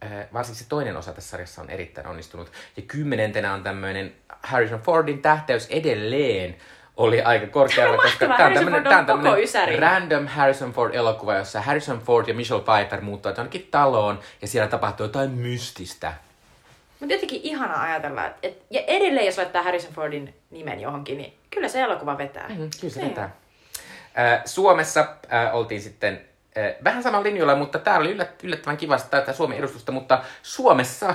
ää, varsinkin se toinen osa tässä sarjassa on erittäin onnistunut. Ja kymmenentenä on tämmöinen Harrison Fordin tähtäys edelleen oli aika korkealla, Tämä koska tämä on Harrison tämmöinen, Ford tää on tämmöinen random Harrison Ford-elokuva, jossa Harrison Ford ja Michelle Pfeiffer muuttuvat jonnekin taloon ja siellä tapahtuu jotain mystistä. Mutta jotenkin ihana ajatella, että et, ja edelleen jos laittaa Harrison Fordin nimen johonkin, niin kyllä se elokuva vetää. Mm, kyllä se Niin. vetää. Ää, Suomessa äh, oltiin sitten äh, vähän samalla linjoilla, mutta täällä oli yllät, yllättävän kivasta tätä Suomen edustusta, mutta Suomessa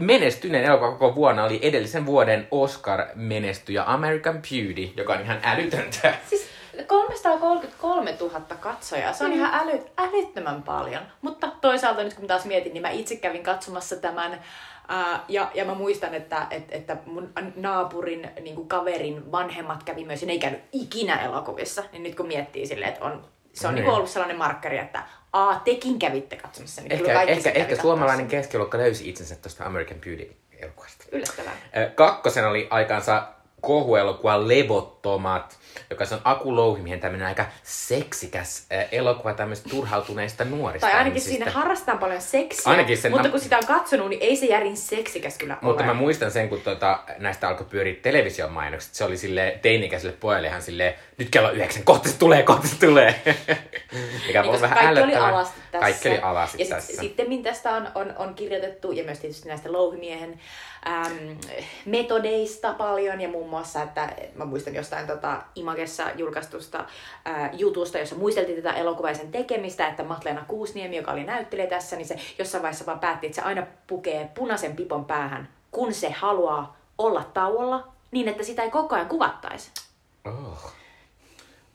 menestyneen elokuva koko vuonna oli edellisen vuoden Oscar-menestyjä American Beauty, joka on ihan älytöntä. Siis 333 000 katsojaa, se on mm. ihan äly, älyttömän paljon. Mutta toisaalta nyt kun taas mietin, niin mä itse kävin katsomassa tämän Ää, ja, ja mä muistan, että, että, että mun naapurin niin kuin kaverin vanhemmat kävi myös, ja ne ei käynyt ikinä elokuvissa. Niin nyt kun miettii silleen, että on, se on Niin. niin. ollut sellainen markkari, että aa, tekin kävitte katsomassa. Niin Ehkä, ehkä, ehkä suomalainen keskiluokka löysi itsensä tuosta American Beauty-elokuvasta. Yllättävää. Kakkosen oli aikansa kohuelokuva Levottomat, joka on Aku Louhimiehen tämmöinen aika seksikäs elokuva tämmöistä turhautuneista nuorista Tai ainakin siinä harrastetaan paljon seksiä, Ainakin sen mutta mä- kun sitä on katsonut, niin ei se järin seksikäs kyllä Mutta ole. mä muistan sen, kun tota, näistä alkoi pyöriä television mainokset. Se oli sille teinikäiselle pojalle ihan silleen, nyt kello yhdeksän, kohta se tulee, kohta se tulee. [laughs] Mikä Niin, vähän kaikki oli alasti tässä. Kaikki oli alasti ja sit, tässä. sitten tästä on, on, on kirjoitettu, ja myös tietysti näistä louhimiehen äm, metodeista paljon, ja muun muassa, että mä muistan jostain tota, Imagessa julkaistusta ää, jutusta, jossa muisteltiin tätä elokuvaa ja sen tekemistä, että Matleena Kuusniemi, joka oli näyttelijä tässä, niin se jossain vaiheessa vaan päätti, että se aina pukee punaisen pipon päähän, kun se haluaa olla tauolla, niin että sitä ei koko ajan kuvattaisi. Oh.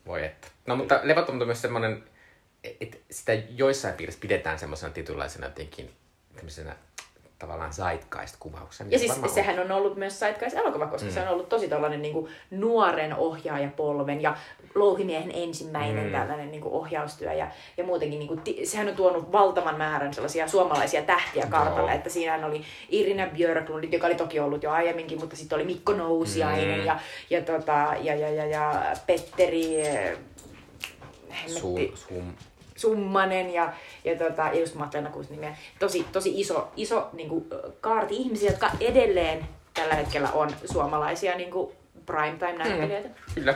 Voi että. No mutta levottomuus on myös semmoinen, että sitä joissain piirissä pidetään semmoisena tietynlaisena jotenkin tämmöisenä tavallaan zeitgeist-kuvauksena. Ja siis on. sehän on ollut myös Zeitgeist-elokuva, koska mm. se on ollut tosi tällainen niin kuin nuoren ohjaajapolven ja Louhimiehen ensimmäinen mm. tällainen niin kuin ohjaustyö. Ja, ja muutenkin, niin kuin, ti- sehän on tuonut valtavan määrän sellaisia suomalaisia tähtiä kartalle. Joo. Että siinähän oli Irina Björklund, joka oli toki ollut jo aiemminkin, mutta sitten oli Mikko Nousiainen Mm. ja, ja, tota, ja, ja, ja, ja Petteri... eh, Suum, hemmetti- suum, Summanen ja, ja, tota, ja just Matlena Kusnimiä. Tosi, tosi iso, iso niin kuin, kaarti ihmisiä, jotka edelleen tällä hetkellä on suomalaisia niin kuin primetime-näyttelijöitä. Mm, kyllä.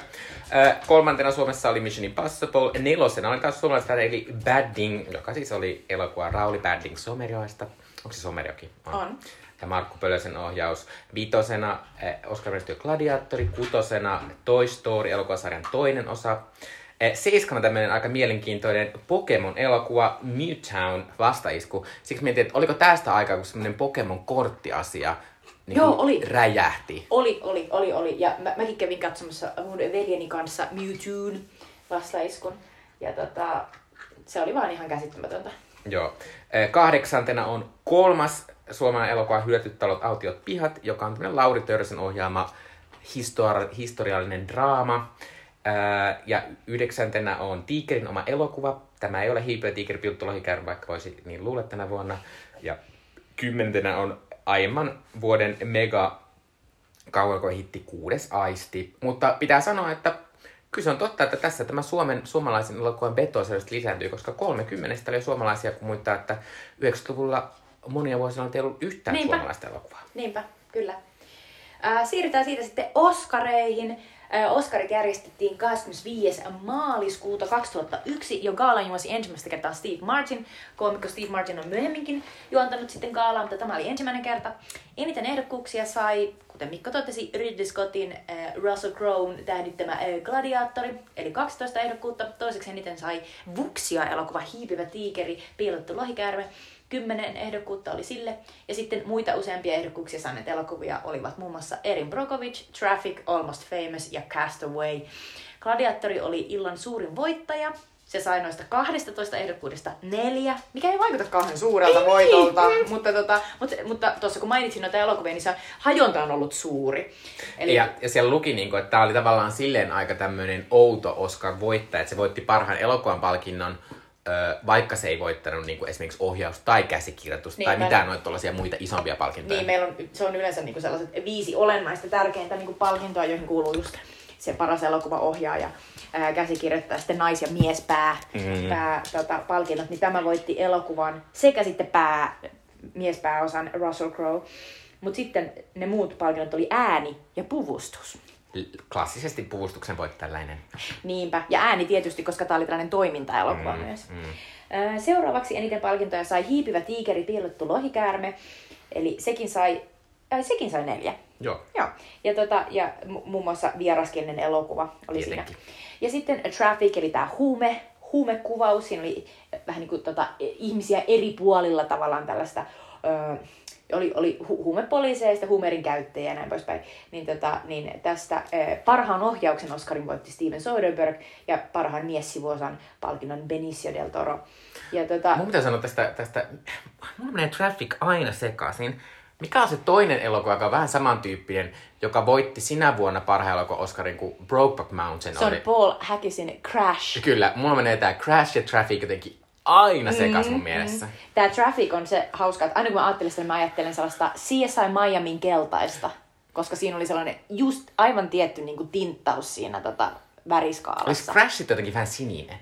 Äh, kolmantena Suomessa oli Mission Impossible. Nelosena oli taas suomalaista eli Badding, joka siis oli elokuva Rauli Badding Somerjoesta. Onko se Somerjokin? On. on. Ja Markku Pölösen ohjaus. Vitosena äh, Oscar Menestyö Gladiatori. Kutosena Toy Story elokuvasarjan toinen osa. Eh, seiskana tämmöinen aika mielenkiintoinen Pokemon-elokuva Mewtown vastaisku. Siksi mietin, että oliko tästä aikaa, kun semmoinen Pokemon-korttiasia niin Joo, oli. räjähti. Oli, oli, oli, oli. Ja mä, mäkin kävin katsomassa mun veljeni kanssa Mewtwoon vastaiskun. Ja tota, se oli vaan ihan käsittämätöntä. Joo. Eh, kahdeksantena on kolmas suomalainen elokuva Hyötyt talot, autiot, pihat, joka on tämmöinen Lauri Törsen ohjaama histori- historiallinen draama. Ää, ja yhdeksäntenä on Tiikerin oma elokuva. Tämä ei ole Hiipö ja Tiikeri Pilttulohikärry, vaikka voisi niin luulla tänä vuonna. Ja kymmentenä on aiemman vuoden mega hitti Kuudes aisti. Mutta pitää sanoa, että kyllä se on totta, että tässä tämä Suomen, suomalaisen elokuvan beto lisääntyy, koska 30 oli suomalaisia, kun muistaa, että 90-luvulla monia vuosina on ollut yhtään Niinpä. suomalaista elokuvaa. Niinpä, kyllä. Äh, siirrytään siitä sitten Oskareihin. Oscarit järjestettiin 25. maaliskuuta 2001, jo gaalan juosi ensimmäistä kertaa Steve Martin. Koomikko Steve Martin on myöhemminkin juontanut sitten gaalaa, mutta tämä oli ensimmäinen kerta. Eniten ehdokkuuksia sai, kuten Mikko totesi, Ridley Scottin äh, Russell Crowe tähdittämä äh, Gladiaattori, eli 12 ehdokkuutta. Toiseksi eniten sai Vuksia elokuva Hiipivä tiikeri, piilottu lohikäärme. Kymmenen ehdokkuutta oli sille. Ja sitten muita useampia ehdokkuuksia saaneet elokuvia olivat muun muassa Erin Brokovich, Traffic, Almost Famous ja Castaway. Gladiatori oli illan suurin voittaja. Se sai noista 12 ehdokkuudesta neljä, mikä ei vaikuta kauhean suurelta ei, voitolta. Ei. Mutta, tota, mutta, mutta tuossa kun mainitsin noita elokuvia, niin se hajonta on ollut suuri. Eli... Ja, ja siellä luki, niin kuin, että tämä oli tavallaan silleen aika tämmöinen outo Oscar-voittaja, että se voitti parhaan elokuvan palkinnon vaikka se ei voittanut niin kuin esimerkiksi ohjaus- tai käsikirjoitusta niin, tai mitään noita tuollaisia muita isompia palkintoja. Niin, meillä on, se on yleensä niin kuin sellaiset viisi olennaista tärkeintä niin kuin palkintoa, joihin kuuluu just se paras elokuvaohjaaja, ää, käsikirjoittaja, sitten nais- ja miespää mm. pää, tota, palkinnot, niin tämä voitti elokuvan sekä sitten pää, miespääosan Russell Crowe. Mutta sitten ne muut palkinnot oli ääni ja puvustus klassisesti puvustuksen voit tällainen. Niinpä. Ja ääni tietysti, koska tämä oli tällainen toimintaelokuva mm, myös. Mm. Seuraavaksi eniten palkintoja sai Hiipivä tiikeri, piilottu lohikäärme. Eli sekin sai, äh, sekin sai neljä. Joo. Joo. Ja, tota, ja muun muassa vieraskielinen elokuva oli Tietenkin. siinä. Ja sitten Traffic, eli tämä huume, huumekuvaus. Siinä oli vähän niin kuin tota, ihmisiä eri puolilla tavallaan tällaista... Öö, oli, oli hu- huumepoliiseista, huumerin käyttäjiä ja näin poispäin, niin, tota, niin tästä eh, parhaan ohjauksen Oscarin voitti Steven Soderbergh ja parhaan miessivuosan palkinnon Benicio del Toro. Ja, tota... Mun pitää sanoa tästä, tästä mulla menee Traffic aina sekaisin. Mikä on se toinen elokuva, joka on vähän samantyyppinen, joka voitti sinä vuonna parhaan elokuvan Oscarin kuin Brokeback Mountain? Se on oli... Paul Hackisin Crash. Kyllä, mulla menee tää Crash ja Traffic jotenkin aina sekas mun mm, mielessä. Mm. Tämä Traffic on se hauska, että aina kun mä ajattelen sitä, niin mä ajattelen sellaista CSI Miamin keltaista. Koska siinä oli sellainen just aivan tietty niin kuin tinttaus siinä tota, väriskaalassa. Olisi Crashit jotenkin vähän sininen?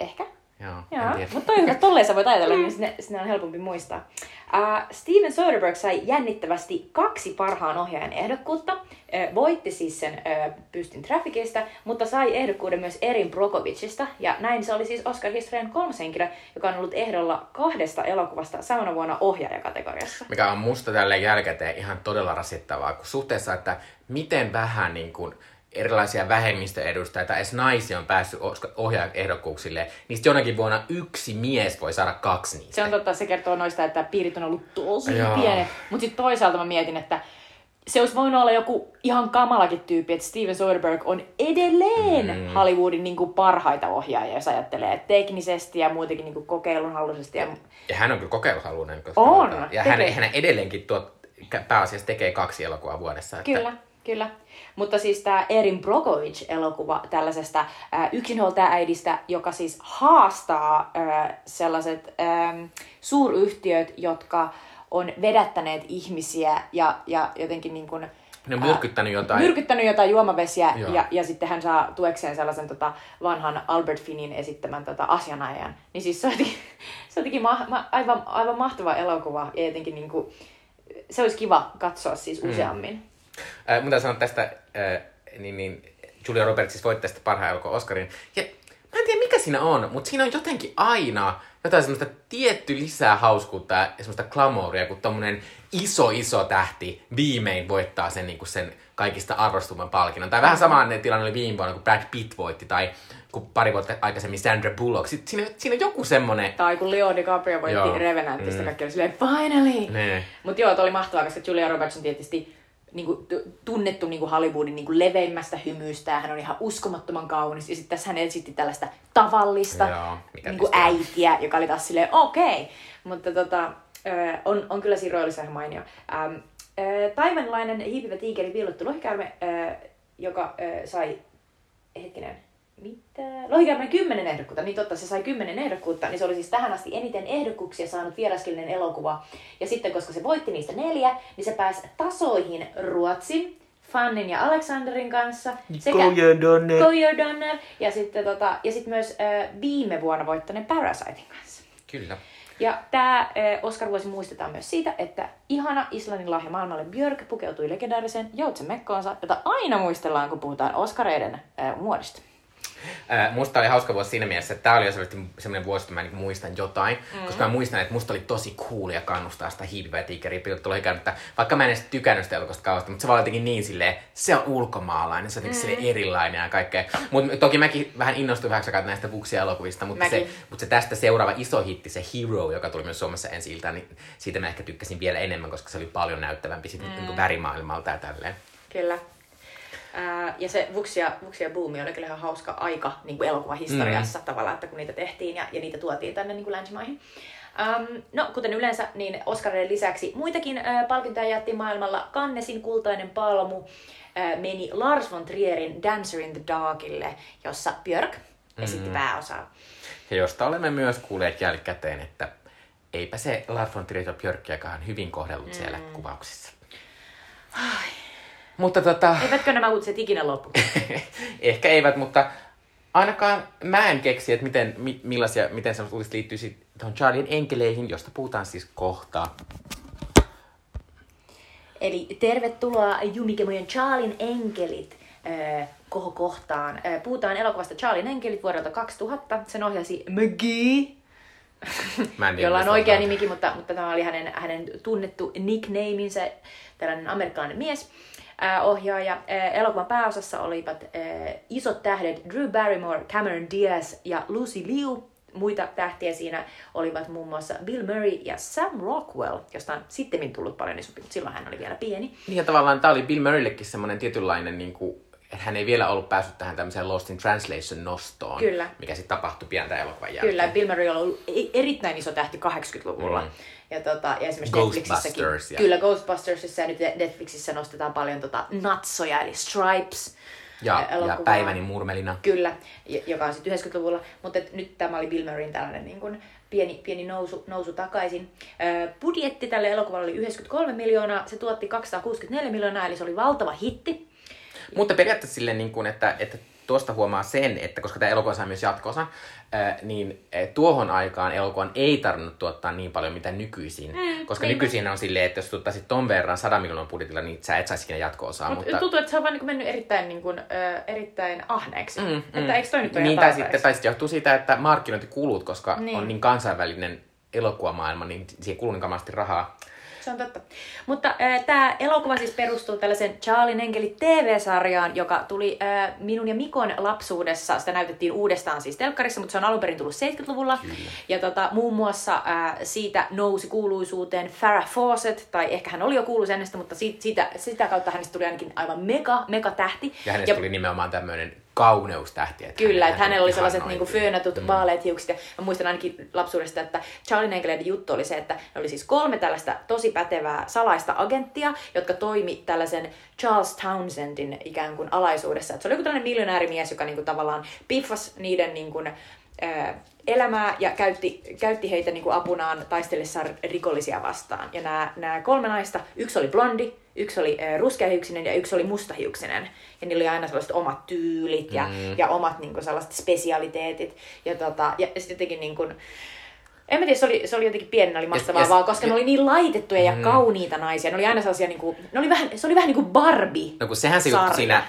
Ehkä. Joo, Joo. mutta tolleen sä voit ajatella, niin sinne, sinne on helpompi muistaa. Uh, Steven Soderbergh sai jännittävästi kaksi parhaan ohjaajan ehdokkuutta. Uh, voitti siis sen uh, pystin Trafficista, mutta sai ehdokkuuden myös Erin Brokovicista. Ja näin se oli siis Oscar-historian kolmas henkilö, joka on ollut ehdolla kahdesta elokuvasta samana vuonna ohjaajakategoriassa. Mikä on musta tälle jälkikäteen ihan todella rasittavaa, kun suhteessa, että miten vähän niin kuin, erilaisia vähemmistöedustajia tai edes naisia on päässyt ohjaajaehdokkuuksille, niin sitten jonakin vuonna yksi mies voi saada kaksi niistä. Se on totta, se kertoo noista, että piirit on ollut tosi Joo. pienet. Mutta sitten toisaalta mä mietin, että se olisi voinut olla joku ihan kamalakin tyyppi, että Steven Soderbergh on edelleen mm. Hollywoodin niin kuin parhaita ohjaajia, jos ajattelee teknisesti ja muutenkin niin kokeilunhaluisesti. Ja... ja hän on kyllä kokeilunhaluinen. On. Ja hän, hän edelleenkin tuo, pääasiassa tekee kaksi elokuvaa vuodessa. Että... Kyllä. Kyllä. Mutta siis tämä Erin Brokovich-elokuva tällaisesta äh, yksinhuoltaja-äidistä, joka siis haastaa äh, sellaiset äh, suuryhtiöt, jotka on vedättäneet ihmisiä ja, ja jotenkin niin kuin, Ne on myrkyttänyt jotain. myrkyttänyt jotain juomavesiä Joo. ja, ja sitten hän saa tuekseen sellaisen tota, vanhan Albert Finnin esittämän tota, asianajajan. Niin siis se on jotenkin, [laughs] se on jotenkin ma- ma- aivan, aivan mahtava elokuva ja jotenkin niinku, se olisi kiva katsoa siis useammin. Äh, mutta sanoa tästä, äh, niin, niin Julia Roberts siis voitti tästä parhaan elokuvan Oscarin. Ja mä en tiedä mikä siinä on, mutta siinä on jotenkin aina jotain semmoista tietty lisää hauskuutta ja semmoista glamouria, kun tommonen iso iso tähti viimein voittaa sen, niin kuin sen kaikista arvostumman palkinnon. Tai vähän samaan tilanne oli viime vuonna, kun Brad Pitt voitti, tai kun pari vuotta aikaisemmin Sandra Bullock. Sitten siinä, siinä on joku semmonen... Tai kun Leo DiCaprio voitti. Revenantista, Mm. kaikki oli silleen, finally! Ne. Mutta joo, toi oli mahtavaa, koska Julia Roberts on tietysti niinku, t- tunnettu niinku Hollywoodin niinku leveimmästä hymystä ja hän on ihan uskomattoman kaunis. Ja sitten tässä hän esitti tällaista tavallista Joo, tietysti on. äitiä, joka oli taas silleen okei. Okay. Mutta tota, on, on kyllä siinä roolissa ihan mainio. Ähm, ö, taivanilainen hiipivä tiikeri piilottu lohikäärme, ö, joka ö, sai, hetkinen, mitä? Lohikäärme 10 ehdokkuutta, niin totta, se sai 10 ehdokkuutta, niin se oli siis tähän asti eniten ehdokkuuksia saanut vieraskielinen elokuva. Ja sitten, koska se voitti niistä neljä, niin se pääsi tasoihin Ruotsin, Fannin ja Alexanderin kanssa. Sekä Goyer Donner ja sitten tota, ja sitten myös ö, viime vuonna voittaneen Parasitein kanssa. Kyllä. Ja tämä Oscar-vuosi muistetaan myös siitä, että ihana Islannin lahja maailmalle Björk pukeutui legendaariseen joutsen mekkoonsa, jota aina muistellaan, kun puhutaan Oscareiden muodista. Ää, musta oli hauska vuosi siinä mielessä, että tää oli jo semmoinen vuosi, että mä niin muistan jotain. Mm. Koska mä muistan, että musta oli tosi coolia kannustaa sitä hiipivää tiikeriä lohikäärmettä. Vaikka mä en edes tykännyt sitä elokuvasta kauheasti, mutta se vaan jotenkin niin silleen, se on ulkomaalainen, se on jotenkin mm. erilainen ja kaikkea. Mutta toki mäkin vähän innostuin vähän näistä Vuksia elokuvista, mutta se, mutta se tästä seuraava iso hitti, se Hero, joka tuli myös Suomessa ensi iltaan, niin siitä mä ehkä tykkäsin vielä enemmän, koska se oli paljon näyttävämpi sit, mm. niin värimaailmalta ja tälleen. Kyllä. Ää, ja se Vuksia, Vuksia boomi oli kyllä ihan hauska aika niin kuin elokuvahistoriassa mm. tavallaan, että kun niitä tehtiin ja, ja niitä tuotiin tänne niin kuin länsimaihin. Um, no, kuten yleensä, niin Oscarien lisäksi muitakin äh, palkintoja jaettiin maailmalla. Cannesin kultainen palmu äh, meni Lars von Trierin Dancer in the Darkille, jossa Björk esitti mm. pääosaa. Ja josta olemme myös kuulleet jälkikäteen, että eipä se Lars von Trier Björkkiäkään hyvin kohdellut mm. siellä kuvauksissa. Mutta tota, Eivätkö nämä uutiset ikinä loppu? [laughs] ehkä eivät, mutta ainakaan mä en keksi, että miten, mi, millaisia, miten sellaiset uutiset liittyy tuohon Charlien enkeleihin, josta puhutaan siis kohta. Eli tervetuloa Jumikemojen Charlin enkelit äh, kohokohtaan. Äh, puhutaan elokuvasta Charlin enkelit vuodelta 2000. Sen ohjasi McGee, Mä en tiedä, jolla on oikea nimikin, mutta, mutta tämä oli hänen, hänen tunnettu nicknameinsa, tällainen amerikkalainen mies. Ohjaaja. Elokuvan pääosassa olivat isot tähdet Drew Barrymore, Cameron Diaz ja Lucy Liu. Muita tähtiä siinä olivat muun muassa Bill Murray ja Sam Rockwell, josta on sitten tullut paljon isompi, mutta silloin hän oli vielä pieni. Niin ja tavallaan tää oli Bill Murrayllekin semmoinen tietynlainen, niin kuin, että hän ei vielä ollut päässyt tähän tämmöiseen Lost in Translation nostoon. Kyllä. Mikä sitten tapahtui pian tämän elokuvan jälkeen. Kyllä, Bill Murray on ollut e- erittäin iso tähti 80-luvulla. Mm. Ja, tota, ja esimerkiksi Ghostbusters Netflixissäkin. ja- Kyllä, Ghostbustersissa ja nyt Netflixissä nostetaan paljon tota natsoja, eli Stripes. Ja, ja. Päiväni murmelina. Kyllä, joka on sitten 90-luvulla. Mutta nyt tämä oli Bill Murrayn tällainen niin kuin pieni, pieni nousu, nousu takaisin. Ö, budjetti tälle elokuvalle oli 93 miljoonaa, se tuotti 264 miljoonaa, eli se oli valtava hitti. Mutta periaatteessa silleen, niin kuin, että, että tuosta huomaa sen, että koska tämä elokuva sai myös jatkosa, ää, niin tuohon aikaan elokuvan ei tarvinnut tuottaa niin paljon mitä nykyisin. Mm, koska niinpä. nykyisin on silleen, että jos tuottaisit ton verran 100 miljoonan budjetilla, niin sä et saisi ikinä jatko-osaa. Mut mutta tuntuu, että se on vaan niin mennyt erittäin, niin kuin, ö, erittäin ahneeksi. Mm, että eikö toi nyt ole niin, tai sitten, tai sitten johtuu siitä, että markkinointikulut, koska Niin. niin. on niin kansainvälinen elokuvamaailma, niin siihen kuluu niin rahaa. Se on totta. Mutta äh, tämä elokuva siis perustuu tällaisen Charlie Enkelit TV-sarjaan, joka tuli äh, minun ja Mikon lapsuudessa. Sitä näytettiin uudestaan siis telkkarissa, mutta se on alun perin tullut 70-luvulla. Kyllä. Ja tota, muun muassa äh, siitä nousi kuuluisuuteen Farrah Fawcett, tai ehkä hän oli jo kuuluisa ennestään, mutta siitä, siitä, sitä kautta hänestä tuli ainakin aivan mega, mega tähti. Ja hänestä tuli nimenomaan tämmöinen kauneustähti. Että Kyllä, että hän hänellä oli sellaiset niinku föönätut mm. vaaleat hiukset. Ja mä muistan ainakin lapsuudesta, että Charlie Enkeleiden juttu oli se, että ne oli siis kolme tällaista tosi pätevää salaista agenttia, jotka toimi tällaisen Charles Townsendin ikään kuin alaisuudessa. Et se oli joku tällainen miljonäärimies, joka niinku tavallaan piffas niiden niinku, ää, elämää ja käytti, käytti heitä niinku apunaan taistellessaan rikollisia vastaan. Ja nämä kolme naista, yksi oli blondi, yksi oli äh, ruskeahiuksinen ja yksi oli mustahiuksinen. Ja niillä oli aina sellaiset omat tyylit ja, mm. ja omat niin kuin, sellaiset spesialiteetit. Ja, tota, ja sitten jotenkin niin kuin, en mä tiedä, se oli, se oli jotenkin pieni, oli mahtavaa, vaan koska ne oli niin laitettuja ja kauniita naisia. Ne oli aina sellaisia, niin kuin, ne oli vähän, se oli vähän niin kuin Barbie. No kun sehän se siinä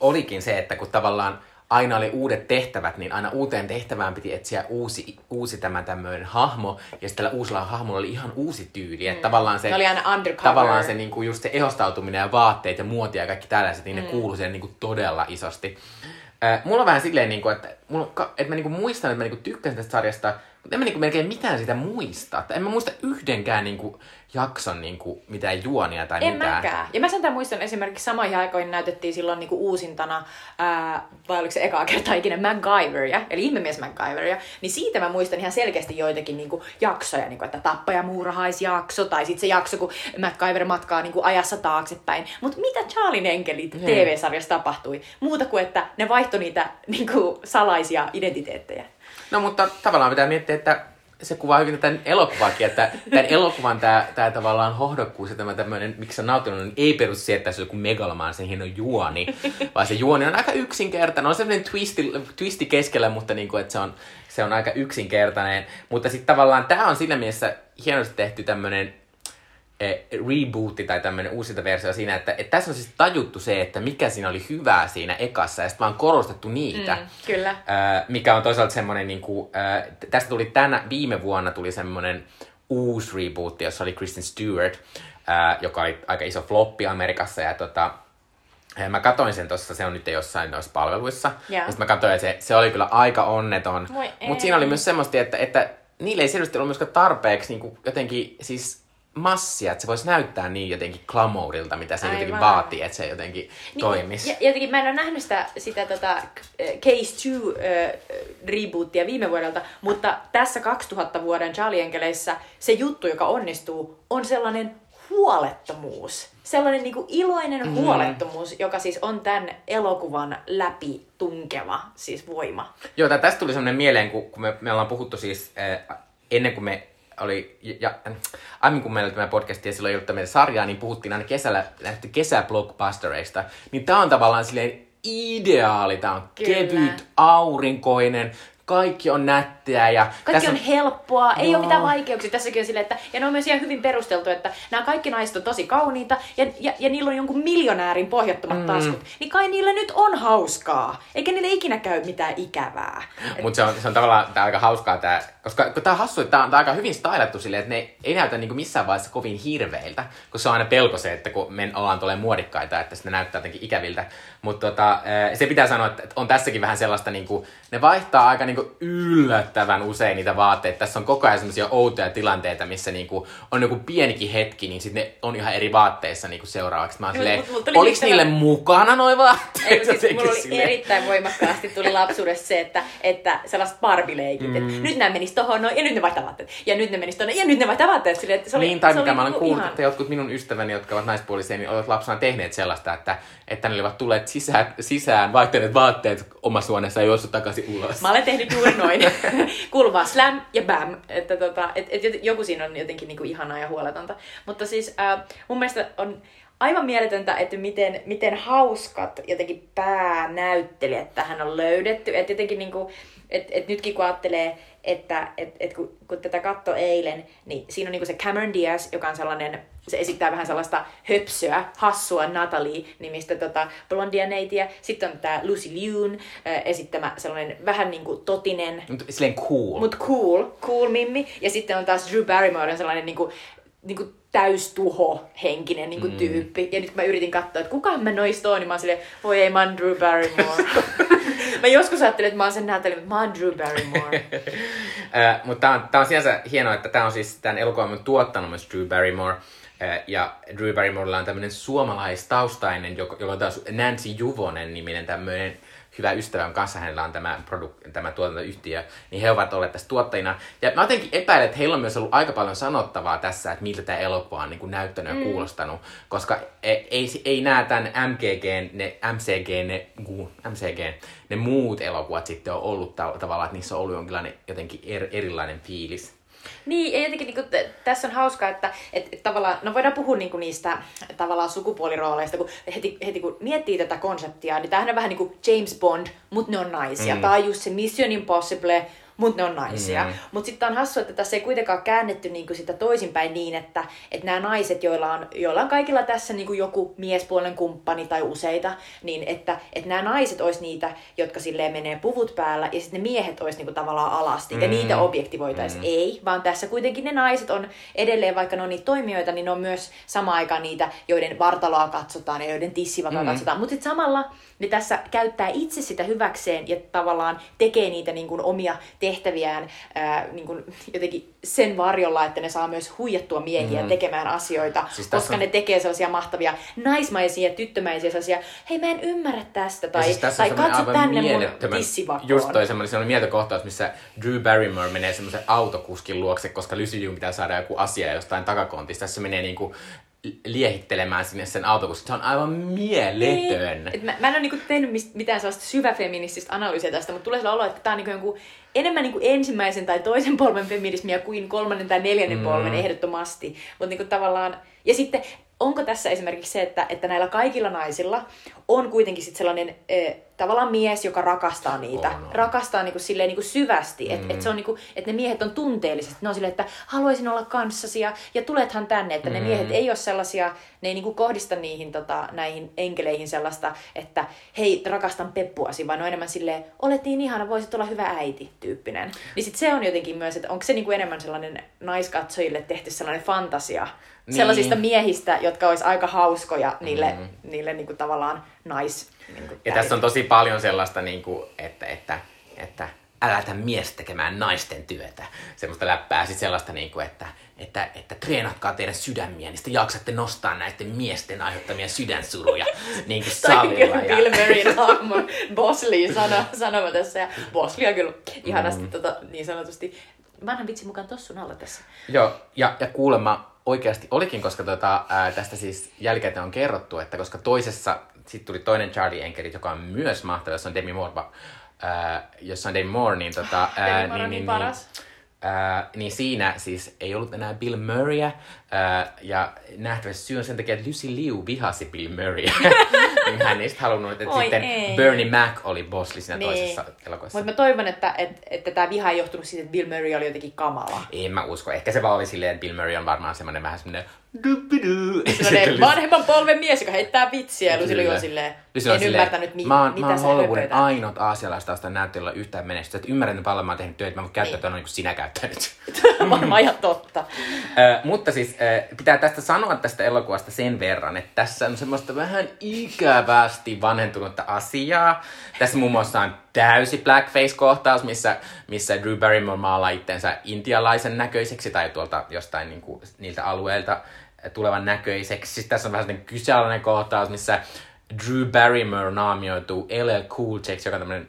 olikin se, että kun tavallaan aina oli uudet tehtävät, niin aina uuteen tehtävään piti etsiä uusi, uusi tämä tämmöinen hahmo, ja sitten tällä uusilla hahmolla oli ihan uusi tyyli, että tavallaan se, Ne oli aina undercover. tavallaan se niinku just se ehostautuminen ja vaatteet ja muoti ja kaikki tällaiset, niin ne kuului siihen niinku todella isosti. Äh, mulla on vähän silleen, niinku, että, mulla, että mä niinku muistan, että mä niinku tykkäsin tästä sarjasta, en mä niinku melkein mitään sitä muista. Että en mä muista yhdenkään niinku jakson niinku mitään juonia tai En mitään. mäkään. Ja mä sentään muistan esimerkiksi samoihin aikoihin näytettiin silloin niinku uusintana, ää, vai oliko se ekaa kertaa ikinä MacGyveria, eli ihmemies MacGyveria, niin siitä mä muistan ihan selkeästi joitakin niinku jaksoja, niinku, että tappajamuurahaisjakso, tai sitten se jakso, kun MacGyver matkaa niinku ajassa taaksepäin. Mutta mitä Charlien enkelit. TV-sarjassa tapahtui? Muuta kuin, että ne vaihtoi niitä niinku salaisia identiteettejä. No mutta tavallaan pitää miettiä, että se kuvaa hyvin tämän elokuvaakin, että tämän elokuvan tämä, tämä tavallaan hohdokkuus ja tämä tämmöinen, miksi se on nautinut, niin ei perustu siihen, että se on joku megalomaan sen hieno juoni, vaan se juoni on aika yksinkertainen. On semmoinen twisti, twisti keskellä, mutta niin kuin, että se on, se on aika yksinkertainen. Mutta sitten tavallaan tämä on sillä mielessä hienosti tehty tämmöinen rebootti tai tämmöinen uusinta versio siinä, että, että tässä on siis tajuttu se, että mikä siinä oli hyvää siinä ekassa ja sitten vaan korostettu niitä. Mm, kyllä. Ää, mikä on toisaalta semmoinen, niin kuin, t- tästä tuli tänä, viime vuonna tuli semmoinen uusi reboot, jossa oli Kristen Stewart, ää, joka oli aika iso floppi Amerikassa ja tota, Mä katoin sen tuossa, se on nyt jossain noissa palveluissa. Joo. Ja sitten mä katsoin, että se, se oli kyllä aika onneton. Mutta siinä oli myös semmoista, että, että niille ei selvästi ollut myöskään tarpeeksi niin kuin jotenkin siis massia, että se voisi näyttää niin jotenkin glamourilta, mitä se jotenkin Aivan. vaatii, että se jotenkin Niin, toimisi. Ja, jotenkin mä en ole nähnyt sitä, sitä tota, äh, Case 2 äh, rebootia viime vuodelta, mutta tässä 2000 vuoden Charlie Enkeleissä se juttu, joka onnistuu, on sellainen huolettomuus. Sellainen niinku iloinen Mm. huolettomuus, joka siis on tämän elokuvan läpi tunkeva siis voima. Joo, tästä tuli semmoinen mieleen, kun, kun me, me ollaan puhuttu siis äh, ennen kuin me oli, ja, aiemmin kun meillä oli tämä podcast ja silloin ei ollut sarjaa, niin puhuttiin aina kesällä näistä kesäblockbustereista. Niin tää on tavallaan silleen ideaali, tää on Kyllä. kevyt, aurinkoinen, kaikki on nättiä ja Kaikki tässä on helppoa, ei Joo. ole mitään vaikeuksia. Tässäkin on silleen, että, ja ne on myös ihan hyvin perusteltu, että nämä kaikki naiset on tosi kauniita, ja, ja, ja niillä on jonkun miljonäärin pohjattomat mm. taskut. Niin kai niillä nyt on hauskaa, eikä niille ikinä käy mitään ikävää. Mutta se on, se on tavallaan tää on aika hauskaa tää, koska kun tää on hassu, että tää on, tää on aika hyvin stylattu silleen, että ne ei näytä niinku missään vaiheessa kovin hirveiltä, kun se on aina pelko se, että kun me ollaan tulee muodikkaita, että sitten näyttää jotenkin ikäviltä. Mutta tota, se pitää sanoa, että on tässäkin vähän sellaista, niinku, ne vaihtaa aika niinku yllättävän usein niitä vaatteita. Tässä on koko ajan sellaisia outoja tilanteita, missä niinku on joku pienikin hetki, niin sitten ne on ihan eri vaatteissa niinku seuraavaksi. Mä oon Mut- silleen, mut tuli oliks nyt niille mukana noi vaatteet? ei, siis, Jotenkin mulla oli silleen. erittäin voimakkaasti tuli lapsuudessa se, että, että sellaiset barbileikit, mm. että nyt nämä menis tohon noin, ja nyt ne vaihtaa vaatteet, ja nyt ne menis tonne, ja nyt ne vaihtaa vaatteet. Silleen, että se oli, niin, tai se mitä oli mä olen niinku kuullut, ihan- että jotkut minun ystäväni, jotka ovat naispuolisia, niin ovat lapsena tehneet sellaista, että, että ne olivat tulleet sisään, sisään vaihtaneet vaatteet omassa huoneessa ja juossut takaisin ulos. Mä olen tehnyt juuri noin. [laughs] Kuuluu vaan slam ja bam. Että tota, et, et joku siinä on jotenkin niinku ihanaa ja huoletonta. Mutta siis äh, mun mielestä on aivan mieletöntä, että miten, miten hauskat jotenkin päänäyttelijät tähän on löydetty. Että jotenkin niinku, et, et nytkin kun ajattelee, että et, et kun, kun tätä katto eilen, niin siinä on niinku se Cameron Diaz, joka on sellainen, se esittää vähän sellaista höpsöä, hassua Natalie-nimistä tota, blondia neitiä. Sitten on tämä Lucy Liun äh, esittämä sellainen vähän niinku totinen, Mut silleen cool. mut cool, cool mimmi. Ja sitten on taas Drew Barrymore, sellainen niinku, niinku täystuho henkinen niinku tyyppi. Ja nyt mä yritin katsoa, että kuka mä noista on, niin mä oon silleen, voi ei, mä oon Drew Barrymore. [laughs] mä joskus ajattelin, että mä oon sen Natalie, mutta mä oon Drew Barrymore. [laughs] Äh, mutta tää on, tää on sinänsä hienoa, että tämä on siis tämän elokuvan tuottanut myös Drew Barrymore. Ja Drew Barrymorella on tämmöinen suomalaistaustainen, joka- on taas Nancy Juvonen niminen tämmöinen ystävä on kanssa, hänellä on tämä, produ- tämä tuotantoyhtiö, niin he ovat olleet tässä tuottajina. Ja mä jotenkin epäilen, että heillä on myös ollut aika paljon sanottavaa tässä, että miltä tämä elokuva on niin kuin näyttänyt ja kuulostanut, koska ei, ei, ei näe tämän MGG, ne MCG, ne, MCG, ne muut elokuvat sitten on ollut ta- tavallaan, että niissä on ollut jonkinlainen jotenkin er, erilainen fiilis. Niin, ja jotenkin niin kuin, tässä on hauskaa, että et, et, tavallaan, no voidaan puhua niin kuin niistä tavallaan sukupuolirooleista, kun heti, heti kun miettii tätä konseptia, niin tämähän on vähän niin kuin James Bond, mutta ne on naisia. Mm. Tai just se Mission Impossible, mutta ne on naisia. Mm. Mutta sitten on hassu, että tässä ei kuitenkaan käännetty niinku sitä toisinpäin niin, että, että nämä naiset, joilla on, joilla on kaikilla tässä niinku joku miespuolen kumppani tai useita, niin että, että nämä naiset olisi niitä, jotka silleen menee puvut päällä, ja sitten ne miehet olisi niinku tavallaan alasti, mm. ja niitä objektivoitaisiin. Mm. Ei, vaan tässä kuitenkin ne naiset on edelleen, vaikka ne on niitä toimijoita, niin ne on myös samaan aikaan niitä, joiden vartaloa katsotaan ja joiden tissivakaa mm. katsotaan. Mutta sitten samalla ne tässä käyttää itse sitä hyväkseen ja tavallaan tekee niitä niin kuin omia tehtäviään ää, niin kuin jotenkin sen varjolla, että ne saa myös huijattua miehiä mm. tekemään asioita, siis koska on... ne tekee sellaisia mahtavia naismaisia, tyttömäisiä sellaisia, hei mä en ymmärrä tästä, tai, siis tai katso tänne mun tissivakoon. Just toi semmoinen, semmoinen missä Drew Barrymore menee semmoisen autokuskin luokse, koska Liu pitää saada joku asia jostain takakontista. Tässä menee niinku liehittelemään sinne sen autokuskin. Se on aivan mieletön. Niin. mä, mä en ole niinku tehnyt mitään sellaista syväfeminististä analyysiä tästä, mutta tulee sellainen olo, että tämä on niinku jonkun enemmän niinku ensimmäisen tai toisen polven feminismiä kuin kolmannen tai neljännen mm. polven ehdottomasti. Mutta niinku tavallaan, ja sitten onko tässä esimerkiksi se, että, että näillä kaikilla naisilla on kuitenkin sit sellainen äh, tavallaan mies, joka rakastaa niitä. Oh, no. Rakastaa niinku silleen niinku syvästi. Mm. Että et se on niinku, et ne miehet on tunteellisesti. Ne on silleen, että haluaisin olla kanssasi ja, ja tulethan tänne. Että mm. ne miehet ei ole sellaisia, ne ei niinku kohdista niihin tota, näihin enkeleihin sellaista, että hei rakastan peppuasi, vaan ne on enemmän silleen, olet niin ihana, voisit olla hyvä äiti tyyppinen. Niin sit se on jotenkin myös, että onko se niinku enemmän sellainen naiskatsojille tehty sellainen fantasia, niin. sellaisista miehistä, jotka olisi aika hauskoja niille, mm. niille niin kuin tavallaan nais... Niin kuin ja tässä on tosi paljon sellaista, niin kuin, että, että, että älätä mies tekemään naisten työtä. Semmoista läppää. Sitten sellaista, niin kuin, että, että, että treenatkaa teidän sydämiä, niin sitten jaksatte nostaa näiden miesten aiheuttamia sydänsuruja [laughs] niin kuin salilla. Ja... Bill Murrayn hahmo Bosley sano, sanoma tässä. Ja Bosley on kyllä ihanasti mm. tota, niin sanotusti vanhan vitsin mukaan tossun alla tässä. Joo, ja, ja kuulemma oikeasti olikin, koska tota, ää, tästä siis jälkikäteen on kerrottu, että koska toisessa, sitten tuli toinen Charlie Enkerit, joka on myös mahtava, jossa on Demi Moore, ää, jossa on Demi Moore, niin, tota, Demi niin, niin, paras. Niin, Ää, niin siinä siis ei ollut enää Bill Murrayä, ja nähtävästi syy on sen takia, että Lucy Liu vihasi Bill Murrayä. [laughs] niin hän ei sitten halunnut, että Oi sitten ei. Bernie Mac oli Bosley siinä niin. toisessa elokuvassa. Mutta mä toivon, että, että, että tämä viha ei johtunut siitä, että Bill Murray oli jotenkin kamala. En mä usko. Ehkä se vaan oli silleen, että Bill Murray on varmaan semmoinen vähän semmoinen [laughs] Sellainen vanhemman polven mies, joka heittää vitsiä, ja Lucy Liu on silleen, en silleen, ymmärtänyt, mi- mä oon, mitä mä oon Hollywoodin ainut aasialaista näyttelyllä yhtään menestystä. Että ymmärrän, että paljon mä oon tehnyt työtä, mä voin käyttää niin. tuon niin kuin sinä käyttänyt. [laughs] Varmaan ihan totta. mutta siis pitää tästä sanoa tästä elokuvasta sen verran, että tässä on semmoista vähän ikävästi vanhentunutta asiaa. Tässä muun muassa on täysi blackface-kohtaus, missä, missä Drew Barrymore maalaa itsensä intialaisen näköiseksi tai tuolta jostain niin kuin, niiltä alueilta tulevan näköiseksi. Sitten tässä on vähän sellainen kyseenalainen kohtaus, missä Drew Barrymore naamioituu LL Cool J, joka on tämmöinen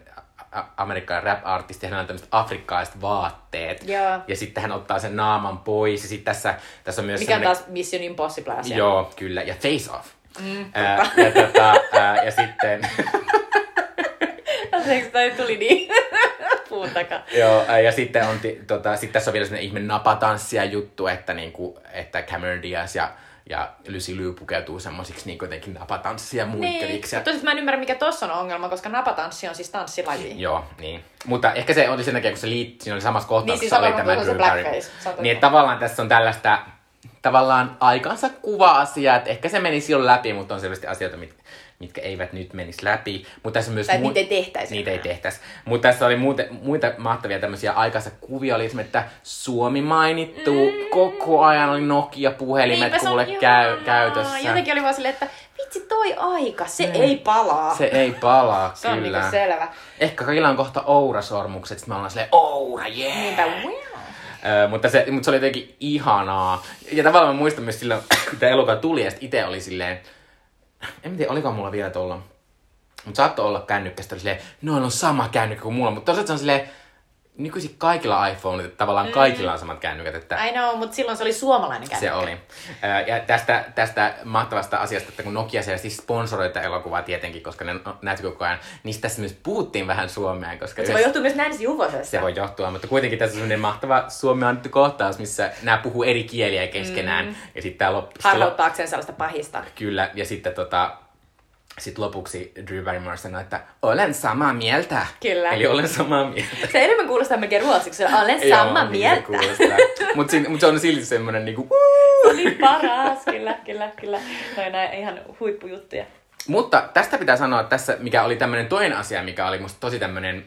amerikkalainen rap-artisti, hän on tämmöiset afrikkalaiset vaatteet. Joo. Ja sitten hän ottaa sen naaman pois. Ja sitten tässä, tässä on myös Mikä on taas Mission Impossible asia. Joo, kyllä. Ja Face Off. Mm, ää, ja, tota, ää, ja sitten... [laughs] Anteeksi, toi tuli niin [laughs] puun takaa. Joo, ja sitten on, tota, sit tässä on vielä sellainen ihme napatanssia juttu, että, niinku, että Cameron Diaz ja ja Lucy Liu pukeutuu semmoisiksi niin jotenkin napatanssia muikkeliksi. Niin, mutta mä en ymmärrä, mikä tossa on ongelma, koska napatanssi on siis tanssilaji. Joo, niin. Mutta ehkä se oli sen takia, kun se liitti, siinä oli samassa kohtauksessa niin, siis oli tämä se blackface. Niin, että tavallaan tässä on tällaista tavallaan aikansa kuva-asia, että ehkä se meni silloin läpi, mutta on selvästi asioita, mit, mitkä eivät nyt menisi läpi. Mutta tässä myös tai mu- niitä ei tehtäisi. Niitä ei tehtäisi. Mutta tässä oli muute, muita mahtavia tämmöisiä aikansa kuvia, oli esimerkiksi, että Suomi mainittu, mm. koko ajan oli Nokia-puhelimet kuule käy, käytössä. Jotenkin oli vaan silleen, että vitsi toi aika, se mm. ei palaa. Se ei palaa, [laughs] se kyllä. on niinku selvä. Ehkä kaikilla on kohta Oura-sormukset, sitten me ollaan silleen, Oura, yeah! Niinpä, wow. Öö, mutta, se, mutta se oli jotenkin ihanaa. Ja tavallaan mä muistan myös silloin, [coughs] kun tämä elokuva tuli, ja itse oli silleen, en tiedä, oliko mulla vielä tuolla, mutta saattoi olla kännykkästä, silleen, noilla on sama kännykkä kuin mulla, mutta tosiaan se on silleen, nykyisin kaikilla iPhone, tavallaan kaikilla on samat kännykät, että I know, mutta silloin se oli suomalainen kännykkä. se oli. Ja tästä, tästä mahtavasta asiasta, että kun Nokia selvästi sponsoroi tätä elokuvaa tietenkin, koska ne näytti koko ajan, niin tässä myös puhuttiin vähän suomea, koska Se voi johtua myös Nancy Juvosesta. se voi johtua, mutta kuitenkin tässä on sellainen mahtava suomi annettu kohtaus, missä nämä puhuu eri kieliä keskenään, mm. ja sitten tämä loppu... Harhauttaakseen sellaista pahista. Kyllä, ja sitten tota, sit lopuksi Drew Barrymore sanoi, että olen samaa mieltä. Kyllä. Eli olen samaa mieltä. Se enemmän kuulostaa melkein ruotsiksi. Olen samaa mieltä. Mutta mut se on silti semmoinen niinku... Se oli niin paras, kyllä, kyllä, kyllä. Noi näin ihan huippujuttuja. Mutta tästä pitää sanoa, että tässä, mikä oli tämmöinen toinen asia, mikä oli musta tosi tämmöinen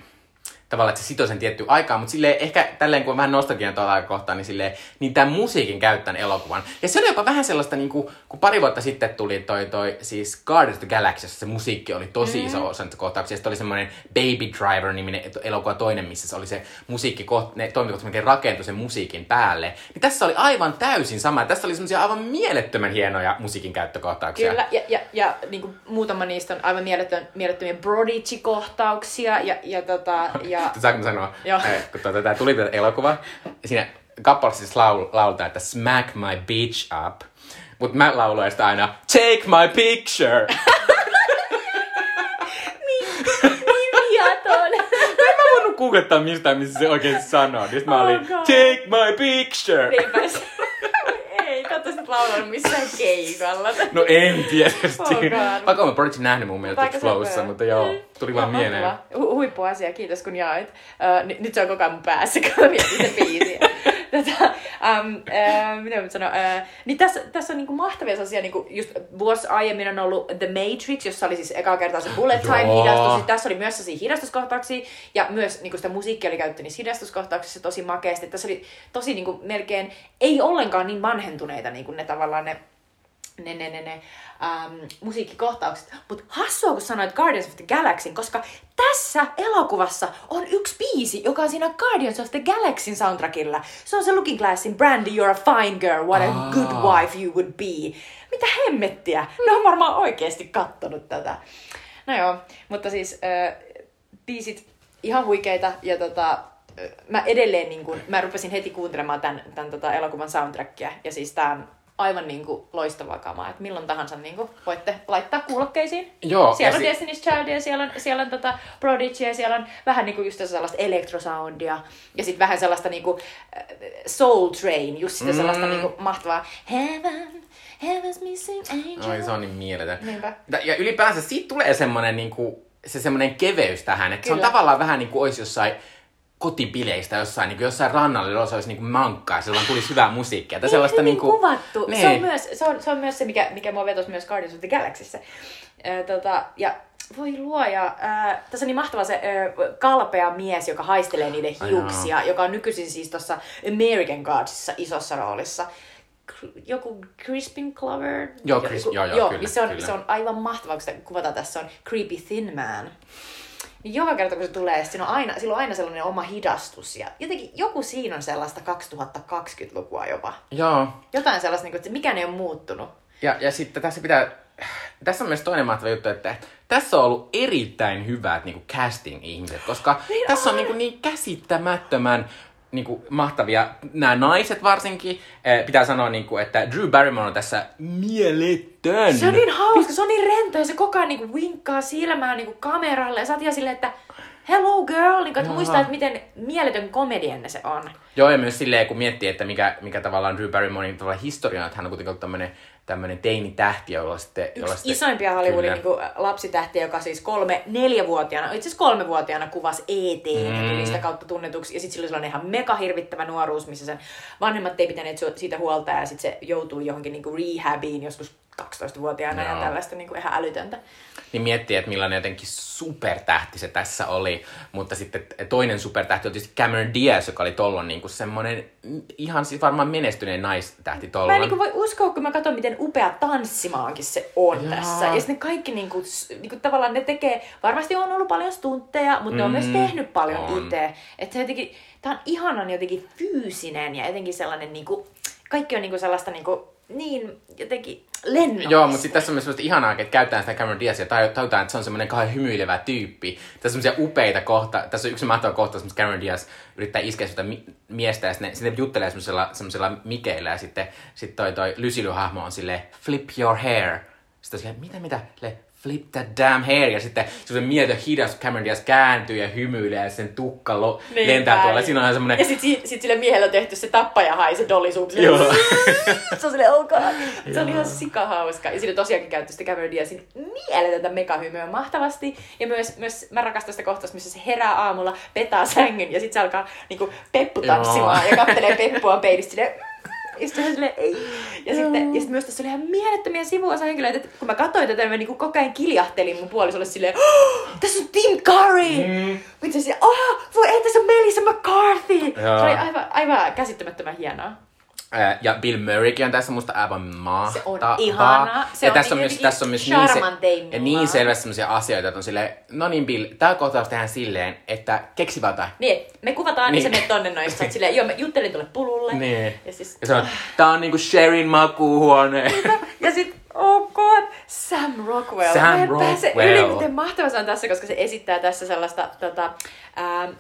tavallaan, että se sitoi sen tiettyä aikaa, mutta silleen ehkä tälleen, kun vähän nostalginen tuolla kohtaa, niin silleen, niin tämän musiikin käyttän elokuvan. Ja se oli jopa vähän sellaista, niin kuin, kun pari vuotta sitten tuli toi, toi siis Guardians of the Galaxy, se musiikki oli tosi mm. iso osa niitä kohtauksia. Sitten oli semmoinen Baby Driver-niminen elokuva toinen, missä se oli se musiikki, ne toimikot melkein rakentui sen musiikin päälle. Niin tässä oli aivan täysin sama. Tässä oli semmoisia aivan mielettömän hienoja musiikin käyttökohtauksia. Kyllä, ja, ja, ja niin kuin muutama niistä on aivan mieletön, mielettömiä Prodigy-kohtauksia. Ja, ja, tota, ja [laughs] Saanko sanoa? Joo. Kun tuota, tää tuli tätä elokuva, siinä kappaleessa siis laul, lauletaan, että smack my bitch up. Mut mä lauloin sitä aina, take my picture. [laughs] voinut googlettaa mistään, missä se oikein sanoo. Niin mä Oh olin, God. take my picture. Niinpä se- Ei, katso sit laulanut missään keikalla. No en tietysti. Oh God. Vaikka olen Prodigy nähnyt mun mielestä Flowssa, mutta joo, tuli vaan mieleen. Hu- huippuasia, kiitos kun jaoit. Uh, nyt, nyt se on koko ajan mun päässä, kun mietin se biisi. [laughs] Tätä, um, uh, mitä mä sanon, uh, niin tässä, tässä on niinku mahtavia sellaisia, niinku just vuosi aiemmin on ollut The Matrix, jossa oli siis eka kertaa se bullet time hidastus. Sitten tässä oli myös sellaisia hidastuskohtauksia, ja myös niinku sitä musiikkia oli käytetty niissä hidastuskohtauksissa tosi makeasti. Tässä oli tosi niinku melkein, ei ollenkaan niin vanhentuneita niinku ne tavallaan ne ne, ne, ne, ne ähm, musiikkikohtaukset. Mutta hassua, kun sanoit Guardians of the Galaxy, koska tässä elokuvassa on yksi biisi, joka on siinä Guardians of the Galaxyn soundtrackilla. Se on se Looking Glassin Brandy, you're a fine girl, what a Aa. good wife you would be. Mitä hemmettiä? Ne on varmaan oikeasti kattonut tätä. No joo, mutta siis äh, biisit ihan huikeita ja tota, mä edelleen niin kun, mä rupesin heti kuuntelemaan tämän, tämän tota elokuvan soundtrackia ja siis tää on aivan niin kuin loistavaa kamaa, että milloin tahansa niin kuin voitte laittaa kuulokkeisiin. Joo, Siellä on si- Destiny's Child ja siellä on, siellä on tota Prodigy ja siellä on vähän niin kuin just sellaista elektrosoundia ja sitten vähän sellaista niin kuin Soul Train, just sitä sellaista Mm. niin kuin mahtavaa Heaven, Heaven's missing angel. Oi, se on niin mieletön. Niinpä. Ja- ylipäänsä siitä tulee semmoinen niinku, se semmoinen keveys tähän, että se Kyllä. on tavallaan vähän niin kuin olisi jossain kotipileistä jossain, niin kuin jossain rannalla, jossa olisi niin kuin mankkaa, silloin tulisi hyvää musiikkia. Tai sellaista niin, niin kuin, kuvattu. Niin. Se, on myös, se, on, se on myös se, mikä, mikä mua vetosi myös Guardians of the Galaxyssä. Ää, tota, ja voi luoja, ää, tässä on niin mahtava se ää, kalpea mies, joka haistelee niiden hiuksia, joka on nykyisin siis tuossa American Godsissa isossa roolissa. Joku Crispin Clover? Joo, Chris- Joku- joo, joo, joo kyllä, niin se, on, kyllä. se on aivan mahtavaa, kun sitä kuvataan tässä on Creepy Thin Man. Niin joka kerta kun se tulee, siinä on aina, sillä on aina sellainen oma hidastus. Ja jotenkin joku siinä on sellaista 2020-lukua jopa. Joo. Jotain sellaista, niin kuin, että mikään ei ole muuttunut. Ja, ja sitten tässä pitää, tässä on myös toinen mahtava juttu, että tässä on ollut erittäin hyvät niin kuin casting-ihmiset, koska Niin tässä on on. niin, kuin niin käsittämättömän niin kuin, mahtavia, nämä naiset varsinkin, eh, pitää sanoa, niin kuin, että Drew Barrymore on tässä mieletön. Se on niin hauska, se on niin rento ja se koko ajan niin vinkkaa silmään niin kameralle ja sä oot silleen, että hello girl, niin kuin, että muistaa, että miten mieletön komedienne se on. Joo, ja myös silleen, kun miettii, että mikä, mikä tavallaan Drew Barrymorein tavallaan historia on, että hän on kuitenkin ollut tämmönen, tämmönen teini-tähti, jolla sitten... Jolla Yksi sitten, isoimpia Hollywoodin niin kuin, lapsitähtiä, joka siis kolme, neljävuotiaana, itse asiassa kolmevuotiaana kuvasi ET mm. tuli sitä kautta tunnetuksi. Ja sitten sillä oli sellainen ihan mega hirvittävä nuoruus, missä sen vanhemmat ei pitäneet siitä huolta ja sitten se joutui johonkin niin kuin rehabiin joskus 12-vuotiaana ja Joo. tällaista niin kuin ihan älytöntä. Niin miettii, että millainen jotenkin supertähti se tässä oli. Mutta sitten toinen supertähti oli tietysti Cameron Diaz, joka oli tollon niin kuin semmonen ihan siis varmaan menestyneen naistähti tollon. Mä en niin voi uskoa, kun mä katson, miten upea tanssimaankin se on Jaa. tässä. Ja sitten ne kaikki niin kuin, niin kuin, tavallaan ne tekee, varmasti on ollut paljon stuntteja, mutta mm, ne on myös Mm, tehnyt paljon on. itse. Että se jotenkin, tää on ihanan jotenkin fyysinen ja jotenkin sellainen niin kuin, kaikki on niin kuin sellaista niin kuin, niin jotenkin lennoksi. Joo, mutta sitten tässä on myös semmoista ihanaa, että käytetään sitä Cameron Diazia ja tajutaan, että se on semmoinen kauhean hymyilevä tyyppi. Tässä on semmoisia upeita kohta, tässä on yksi mahtava kohta, missä Cameron Diaz yrittää iskeä sitä mi- miestä ja sitten, sitten juttelee semmoisella, semmoisella mikeillä ja sitten sit toi, toi Lysily-hahmo on silleen, flip your hair. Sitten silleen, mitä mitä? Le, flip that damn hair. Ja sitten se mieto hidas Cameron Diaz kääntyy ja hymyilee ja sen tukka lo- Niin lentää päin. tuolla. Siinä on semmoinen Ja sit, sit, sit sille miehelle on tehty se tappaja hai, se dolly zoom. Joo. se on silleen, oh god. Se on ihan sikahauska. Ja siinä tosiaankin käytetty sitä Cameron Diazin mieletöntä megahymyä mahtavasti. Ja myös, myös mä rakastan sitä kohtausta, missä se herää aamulla, petaa sängyn ja sitten se alkaa niinku peppu tanssimaan ja kattelee peppua peilistä silleen, ja silleen, ei. Ja sitten, ja sitten myös tässä oli ihan mielettömiä sivuosahenkilöitä, että kun mä katsoin tätä, mä niinku koko ajan kiljahtelin mun puolisolle silleen, oh, tässä on Tim Curry! Mm. Mitä se, oh, voi ei, tässä on Melissa McCarthy! Joo. Se oli aivan, aivan käsittämättömän hienoa. Ja Bill Murraykin on tässä musta aivan mahtava. Se on ihana. Se ja on tässä on niin myös, tässä on myös niin, ja niin selvästi sellaisia asioita, että on silleen, no niin Bill, tää kohtaus tehdään silleen, että keksi vaan jotain. Niin, me kuvataan, niin, Niin. sä menet tonne noin, sä silleen, joo, mä juttelin tuolle pululle. Niin. Ja siis, Ja se on, tää on niinku Sherin makuuhuone. ja sit, oh god, Sam Rockwell. Sam Mä en pääse Rockwell. yli, miten mahtava se on tässä, koska se esittää tässä sellaista tota, ää, ö,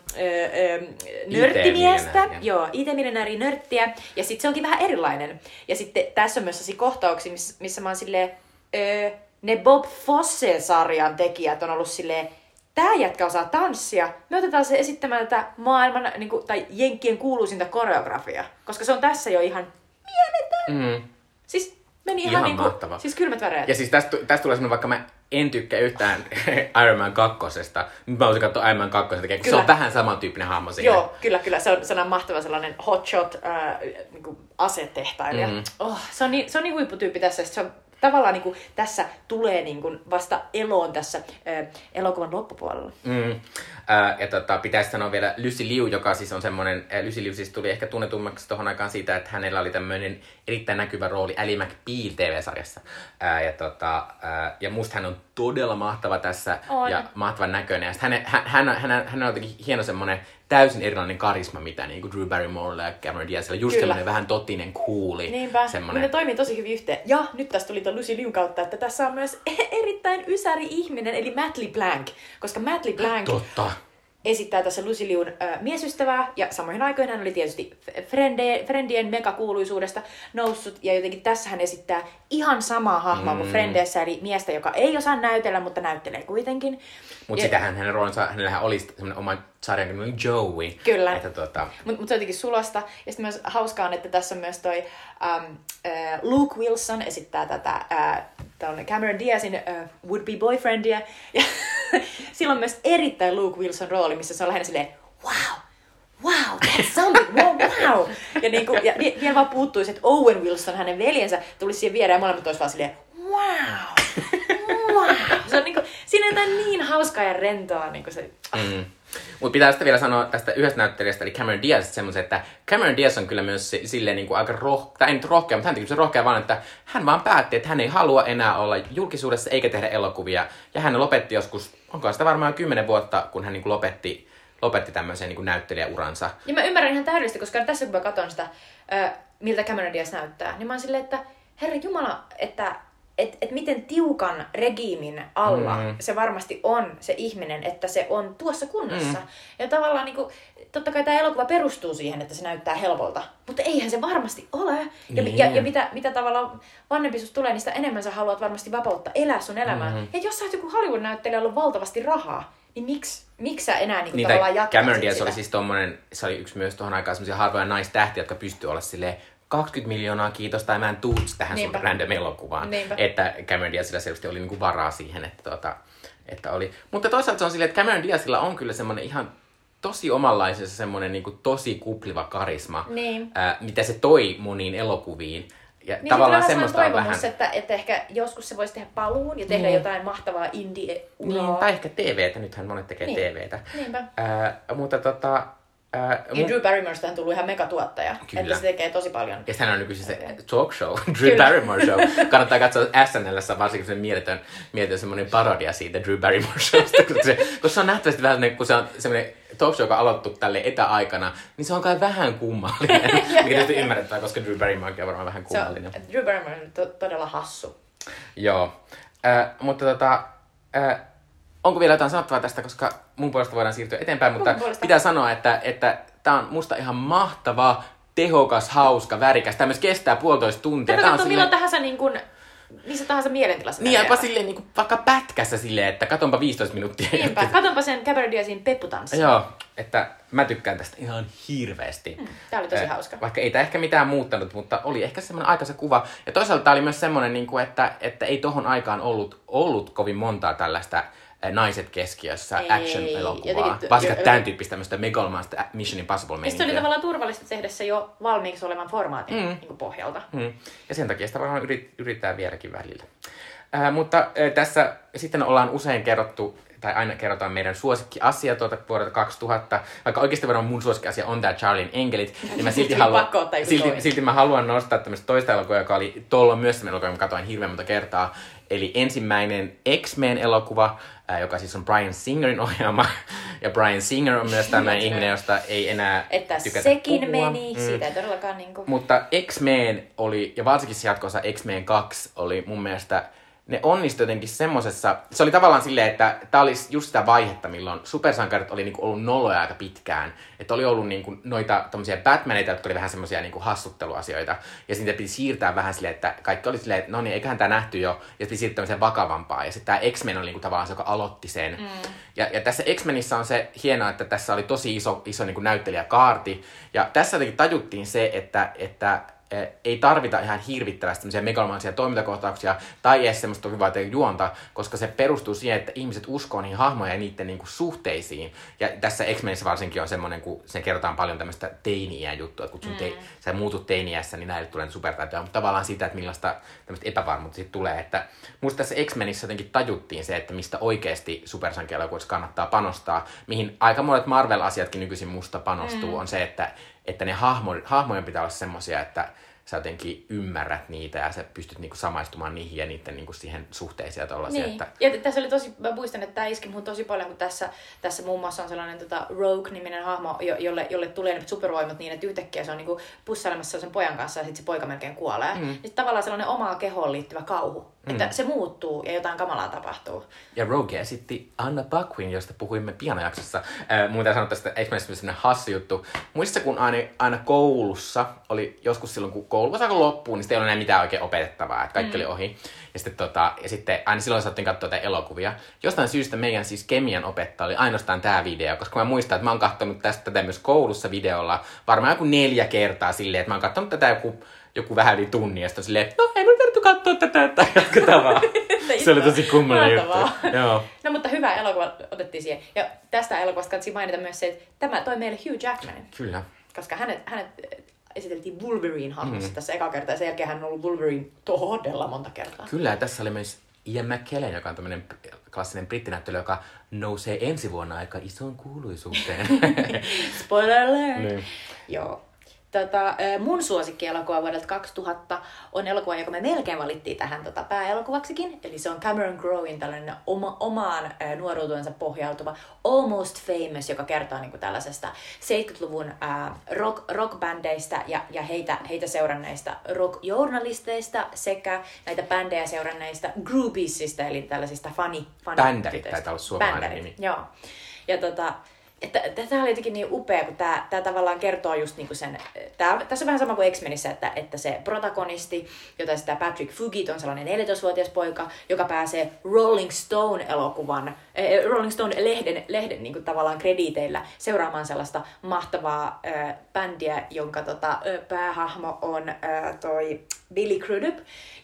nörttimiestä. Joo, IT-miljonääri nörttiä. Ja sitten se onkin vähän erilainen. Ja sitten tässä on myös sellaisia kohtauksia, missä, missä mä oon silleen, ö, ne Bob Fosse-sarjan tekijät on ollut silleen, Tää jätkä osaa tanssia. Me otetaan se esittämään tätä maailman, niin kuin, tai jenkkien kuuluisinta koreografiaa. Koska se on tässä jo ihan mieletön. Mm. Siis meni ihan, Ihan niin kuin, mahtava. siis kylmät väreet. Ja siis tästä, tästä tulee semmoinen, vaikka mä en tykkää yhtään [laughs] Iron Man kakkosesta, nyt mä voisin katsoa Iron Man kakkosen takia, kun se Kyllä. on vähän samantyyppinen hahmo siinä. Joo, kyllä, kyllä. Se on, se on mahtava sellainen hotshot äh, niin asetehtailija. Mm. Oh, se, on niin, se on niin huipputyyppi tässä. Se on tavallaan niin kuin, tässä tulee niin kuin, vasta eloon tässä äh, elokuvan loppupuolella. Mm. Ää, ja tota, pitäisi sanoa vielä Lucy Liu, joka siis on semmoinen, ää, Lucy Liu siis tuli ehkä tunnetummaksi tuohon aikaan siitä, että hänellä oli tämmöinen erittäin näkyvä rooli Ally McBeal TV-sarjassa. Ää, ja, tota, ää, ja musta hän on todella mahtava tässä On. ja mahtavan näköinen. Ja hän, hän, hän, hän, hän on jotenkin hieno semmoinen täysin erilainen karisma, mitä niin kuin Drew Barrymorella ja Cameron Diazilla. Just semmoinen vähän totinen, kuuli. Niinpä, semmoinen. ne toimii tosi hyvin yhteen. Ja nyt tästä tuli tuon Lucy Liun kautta, että tässä on myös erittäin ysäri ihminen, eli Matt LeBlanc. Koska Matt LeBlanc Totta. Esittää tässä Lucy Liun äh, miesystävää, ja samoihin aikoihin hän oli tietysti Frende, Friendien megakuuluisuudesta noussut, ja jotenkin tässä hän esittää ihan samaa hahmoa mm. kuin Frendeissä, eli miestä, joka ei osaa näytellä, mutta näyttelee kuitenkin. Mutta sitähän hänen roolinsa, hänellähän oli semmoinen oma sarjan kuin Joey. Kyllä. Että tota, Mutta mut se on jotenkin sulosta. Ja sitten myös hauskaa on, että tässä on myös toi um, äh, Luke Wilson esittää tätä äh, Cameron Diazin äh, would-be boyfriendia. Ja [laughs] sillä on myös erittäin Luke Wilson rooli, missä se on lähinnä silleen, wow, wow, that's something, wow, wow. Ja, niinku, ja vi- vielä vaan puuttuisi, että Owen Wilson, hänen veljensä, tulisi siihen viereen ja molemmat olisi vaan silleen, wow, wow. Se on niinku, siinä on jotain niin hauskaa ja rentoa. Niinku se, Mm. Mutta pitää sitten vielä sanoa tästä yhdestä näyttelijästä, eli Cameron Diaz, semmoisen, että Cameron Diaz on kyllä myös si- silleen niin kuin aika rohkea, tai ei nyt rohkea, mutta hän teki se rohkea vaan, että hän vaan päätti, että hän ei halua enää olla julkisuudessa eikä tehdä elokuvia. Ja hän lopetti joskus, onko sitä varmaan kymmenen vuotta, kun hän niin kuin lopetti, lopetti tämmöisen niin näyttelijäuransa. Ja mä ymmärrän ihan täydellisesti, koska tässä kun mä katson sitä, ö, miltä Cameron Diaz näyttää, niin mä oon silleen, että herra Jumala, että et, et miten tiukan regiimin alla Mm. se varmasti on se ihminen, että se on tuossa kunnossa. Mm. Ja tavallaan niin kuin, totta kai tämä elokuva perustuu siihen, että se näyttää helpolta, mutta eihän se varmasti ole. Ja, Niin. ja, ja mitä, mitä tavallaan vanhempi tulee, niin sitä enemmän sä haluat varmasti vapautta elää sun elämää. Mm. Ja jos sä oot joku Hollywood-näyttelijä, on valtavasti rahaa, niin miksi, miksi sä enää niin kuin Niin, tavallaan jatkaa Cameron Diaz oli siis tommonen, se oli yksi myös tuohon aikaan semmoisia harvoja naistähtiä, jotka pystyy olla silleen 20 miljoonaa kiitos, tai mä en tuu tähän Niinpä. sun random elokuvaan. Niinpä. Että Cameron Diazilla selvästi oli niinku varaa siihen, että, tota, että oli. Mutta toisaalta se on silleen, että Cameron Diazilla on kyllä semmoinen ihan tosi omanlaisensa semmoinen niinku tosi kupliva karisma, Niin. ää, mitä se toi moniin elokuviin. Ja Niin tavallaan se semmoista on vähän... että, että ehkä joskus se voisi tehdä paluun ja tehdä Niin. jotain mahtavaa indie-uraa. Niin, tai ehkä TVtä, nythän monet tekee Niin. TVtä. Niinpä. Ää, mutta tota, Ää, Ja mun- Drew Barrymoresta on tullut ihan megatuottaja. Kyllä. Että se tekee tosi paljon. Ja sehän on nykyisin se talk show, [laughs] Drew Kyllä. Barrymore show. [laughs] Kannattaa katsoa SNLssä varsinkin se mieletön, mieletön semmoinen parodia siitä Drew Barrymore showsta. Koska se, koska se on nähtävästi vähän semmoinen, kun se on semmoinen talk show, joka aloittu tälle etäaikana, niin se on kai vähän kummallinen. [laughs] Mikä tietysti ymmärrettää, koska Drew Barrymorekin on varmaan vähän Se on, kummallinen. Drew Barrymore on to, todella hassu. Joo. Äh, mutta tota, äh, onko vielä jotain sanottavaa tästä, koska mun puolesta voidaan siirtyä eteenpäin, mutta pitää sanoa, että, että tämä on musta ihan mahtava, tehokas, hauska, värikäs. Tämä myös kestää puolitoista tuntia. Tää on silleen- milloin tahansa niin kuin, missä tahansa mielentilassa. Niin, jopa silleen niin kuin, vaikka pätkässä silleen, että katonpa 15 minuuttia. Niinpä, katonpa sen Cabaret Diazin pepputanssin. Joo, että mä tykkään tästä ihan hirveästi. tää oli tosi Eh, hauska. Vaikka ei tämä ehkä mitään muuttanut, mutta oli ehkä semmoinen aika se kuva. Ja toisaalta tää oli myös semmoinen, niin kuin, että, että ei tohon aikaan ollut, ollut kovin montaa tällaista naiset keskiössä Ei, action-elokuvaa. Varsinkaan jo- tämän tyyppistä tämmöistä megalomaista Mission Impossible Ja sitten oli meininkiä. tavallaan turvallista tehdä se jo valmiiksi olevan formaatin mm. niin pohjalta. Mm. Ja sen takia sitä varmaan yrit, yrittää vieläkin välillä. Äh, mutta äh, tässä sitten ollaan usein kerrottu, tai aina kerrotaan meidän suosikkiasia tuolta vuodelta 2000. Vaikka oikeasti varmaan mun suosikkiasia on tää Charlien enkelit, niin mä [laughs] silti, Silti haluan, silti, toinen. silti mä haluan nostaa tämmöistä toista elokuvaa, joka oli tuolla myös semmoinen elokuva, jonka katsoin hirveän monta kertaa. Eli ensimmäinen X-Men elokuva, äh, joka siis on Brian Singerin ohjaama. [laughs] Ja Brian Singer on myös tämmöinen ihminen, josta ei enää Että tykätä sekin puhua. meni, siitä ei todellakaan niin kuin... Mutta X-Men oli, ja varsinkin jatkossa X-Men 2 oli mun mielestä, ne onnistui jotenkin semmosessa, se oli tavallaan silleen, että tää oli just sitä vaihetta, milloin supersankarit oli niinku ollut noloja aika pitkään. Että oli ollut niinku noita tommosia Batmaneita, jotka oli vähän semmosia niinku hassutteluasioita. Ja sitten piti siirtää vähän silleen, että kaikki oli silleen, että no niin, eiköhän tää nähty jo. Ja piti siirtää tämmöiseen vakavampaa. Ja sitten tää X-Men oli niinku tavallaan se, joka aloitti sen. Mm. Ja, ja tässä X-Menissä on se hienoa, että tässä oli tosi iso, iso niinku näyttelijäkaarti. Ja tässä jotenkin tajuttiin se, että, että ei tarvita ihan hirvittävästi tämmöisiä megalomaisia toimintakohtauksia tai edes semmoista hyvää juonta, koska se perustuu siihen, että ihmiset uskoo niihin hahmoja ja niiden niinku suhteisiin. Ja tässä X-Menissä varsinkin on semmoinen, kun se kerrotaan paljon tämmöistä teiniä juttua, että kun sun mm. te, sä muutut teiniässä, niin näille tulee supertaitoja, mutta tavallaan sitä, että millaista tämmöistä epävarmuutta siitä tulee. Että musta tässä X-Menissä jotenkin tajuttiin se, että mistä oikeasti supersankielokuvissa kannattaa panostaa, mihin aika monet Marvel-asiatkin nykyisin musta panostuu, mm. on se, että, että ne hahmo, hahmojen pitää olla semmosia, että sä jotenkin ymmärrät niitä ja sä pystyt niinku samaistumaan niihin ja niiden niinku siihen suhteeseen ja Niin. että Ja tässä oli tosi, mä muistan, että tämä iski muun tosi paljon, kun tässä, tässä muun muassa on sellainen tota, Rogue-niminen hahmo, jo, jolle, jolle tulee ne supervoimat niin, että yhtäkkiä se on niinku pussailemassa sen pojan kanssa ja sitten se poika melkein kuolee. Mm. Niin tavallaan sellainen omaa kehoon liittyvä kauhu. Mm. Että se muuttuu ja jotain kamalaa tapahtuu. Ja Rogue esitti Anna Paquin, josta puhuimme pianojaksossa. Äh, täytyy sanoa tästä X-Menistä sellainen hassu juttu. Muistatko, kun aina, aina koulussa oli joskus silloin, kun koulu alkoi loppuun, niin sitten ei ollut enää mitään oikein opetettavaa, että kaikki mm. oli ohi. Ja sitten, tota, ja sitten aina silloin saatiin katsoa tätä elokuvia. Jostain syystä meidän siis kemian opettaja oli ainoastaan tämä video, koska mä muistan, että mä oon katsonut tästä tätä myös koulussa videolla varmaan joku neljä kertaa silleen, että mä oon katsonut tätä joku joku vähän yli tunnin, ja sitten silleen, no ei mun tarvitse katsoa tätä, että [laughs] jatketaan vaan. [laughs] se oli tosi kummallinen juttu. Joo. No mutta hyvä elokuva otettiin siihen. Ja tästä elokuvasta kannattaa mainita myös se, että tämä toi meille Hugh Jackmanin. Kyllä. koska hänet, hänet esiteltiin Wolverine-hahmossa mm. tässä eka kertaa, ja sen jälkeen hän on ollut Wolverine todella monta kertaa. Kyllä, ja tässä oli myös Ian McKellen, joka on tämmöinen klassinen brittinäyttelijä, joka nousee ensi vuonna aika isoon kuuluisuuteen. [laughs] Spoiler alert! Niin. Joo. Tota, mun suosikkielokuva vuodelta 2000 on elokuva, joka me melkein valittiin tähän tota, pääelokuvaksikin. Eli se on Cameron Crowein tällainen oma, omaan nuoruutensa pohjautuva Almost Famous, joka kertoo niin kuin tällaisesta 70-luvun äh, rock, rockbändeistä ja, ja heitä, heitä seuranneista rockjournalisteista sekä näitä bändejä seuranneista groupiesista, eli tällaisista fani, fani Bändärit taitaa olla suomalainen Bändärit, nimi. Joo. Ja tota, että tämä oli jotenkin niin upea, kun tämä, tämä tavallaan kertoo just niinku sen, tää, tässä on vähän sama kuin X-Menissä, että, että se protagonisti, jota sitä Patrick Fugit on sellainen 14-vuotias poika, joka pääsee Rolling Stone-elokuvan, äh, Rolling Stone-lehden lehden niinku tavallaan krediiteillä seuraamaan sellaista mahtavaa äh, bändiä, jonka tota, äh, päähahmo on äh, toi Billy Crudup,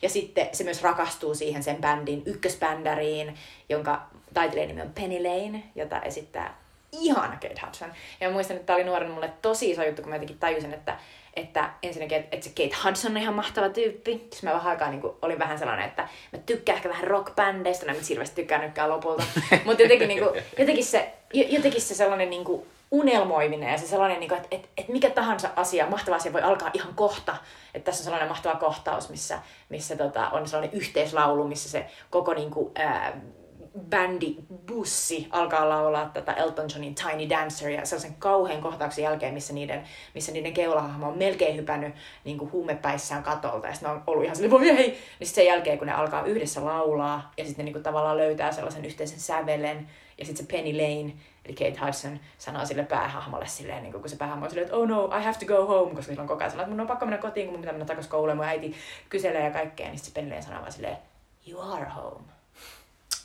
ja sitten se myös rakastuu siihen sen bändin ykkösbändäriin, jonka taiteilijan nimi on Penny Lane, jota esittää ihana Kate Hudson. Ja mä muistan, että tämä oli nuoren mulle tosi iso juttu, kun mä jotenkin tajusin, että, että ensinnäkin, että, että se Kate Hudson on ihan mahtava tyyppi. Siis mä vähän aikaa niin kuin, olin vähän sellainen, että mä tykkään ehkä vähän rockbändeistä, no mä hirveästi tykkää nytkään lopulta. [laughs] Mutta jotenkin, niin kuin, jotenkin, se, jo- jotenkin se sellainen niin kuin, unelmoiminen ja se sellainen, niin kuin, että, että, että mikä tahansa asia, mahtava asia voi alkaa ihan kohta. Että tässä on sellainen mahtava kohtaus, missä, missä tota, on sellainen yhteislaulu, missä se koko niin kuin, ää, bändi bussi alkaa laulaa tätä Elton Johnin Tiny Danceria sellaisen kauhean kohtauksen jälkeen, missä niiden, missä niiden keulahahmo on melkein hypännyt niin kuin huumepäissään katolta ja sitten on ollut ihan silleen, voi ei! Niin sen jälkeen, kun ne alkaa yhdessä laulaa ja sitten niin kuin tavallaan löytää sellaisen yhteisen sävelen ja sitten se Penny Lane, eli Kate Hudson, sanoo sille päähahmolle silleen, niin kun se päähahmo on silleen, että oh no, I have to go home, koska sillä on koko ajan sellainen, että mun on pakko mennä kotiin, kun mun pitää mennä takaisin kouluun, mun äiti kyselee ja kaikkea, niin sitten Penny Lane sanoo vaan silleen, you are home.